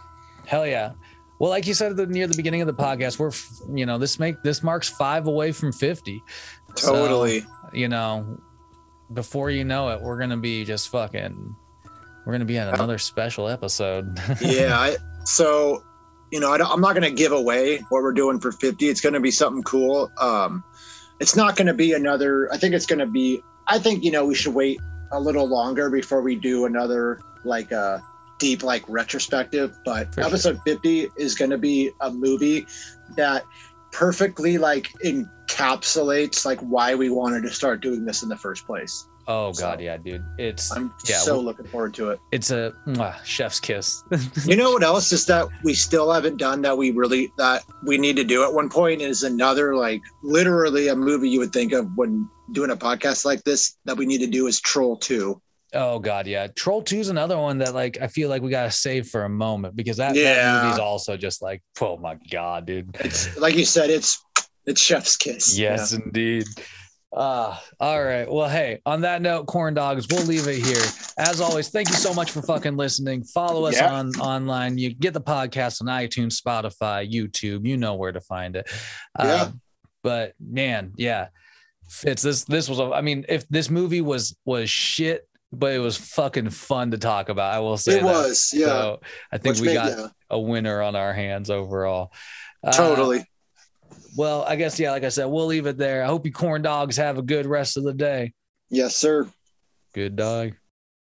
hell yeah. Well, like you said at the, near the beginning of the podcast, we're you know this make this marks five away from fifty. So, totally. you know, before you know it, we're gonna be just fucking. We're gonna be on another special episode. yeah, I so you know I i'm not going to give away what we're doing for 50 it's going to be something cool um it's not going to be another i think it's going to be i think you know we should wait a little longer before we do another like uh deep like retrospective but For sure. episode 50 is going to be a movie that perfectly like encapsulates like why we wanted to start doing this in the first place Oh So- god, yeah, dude. It's i'm Yeah, so we- looking forward to it it's a mwah, chef's kiss. You know what else is that we still haven't done that we really that we need to do at one point is another like literally a movie you would think of when doing a podcast like this that we need to do is Troll 2. oh god, yeah. Troll 2 is another one that like I feel like we gotta save for a moment because that, that Yeah. movie's also just like, oh my god, dude. It's like you said, it's it's Chef's Kiss. Yes, indeed. Uh, all right. Well, hey, on that note, corn dogs, we'll leave it here. As always, thank you so much for fucking listening. Follow us Yeah. on online. You get the podcast on iTunes, Spotify, YouTube. You know where to find it. Yeah. Uh, but man, yeah, Fitz. This this was. a- I mean, if this movie was was shit, but it was fucking fun to talk about. I will say It that. was, yeah. So I think Which we made- got yeah, a winner on our hands overall. Uh, totally. Well, I guess yeah, like I said, we'll leave it there. I hope you corn dogs have a good rest of the day. Yes, sir. Good dog.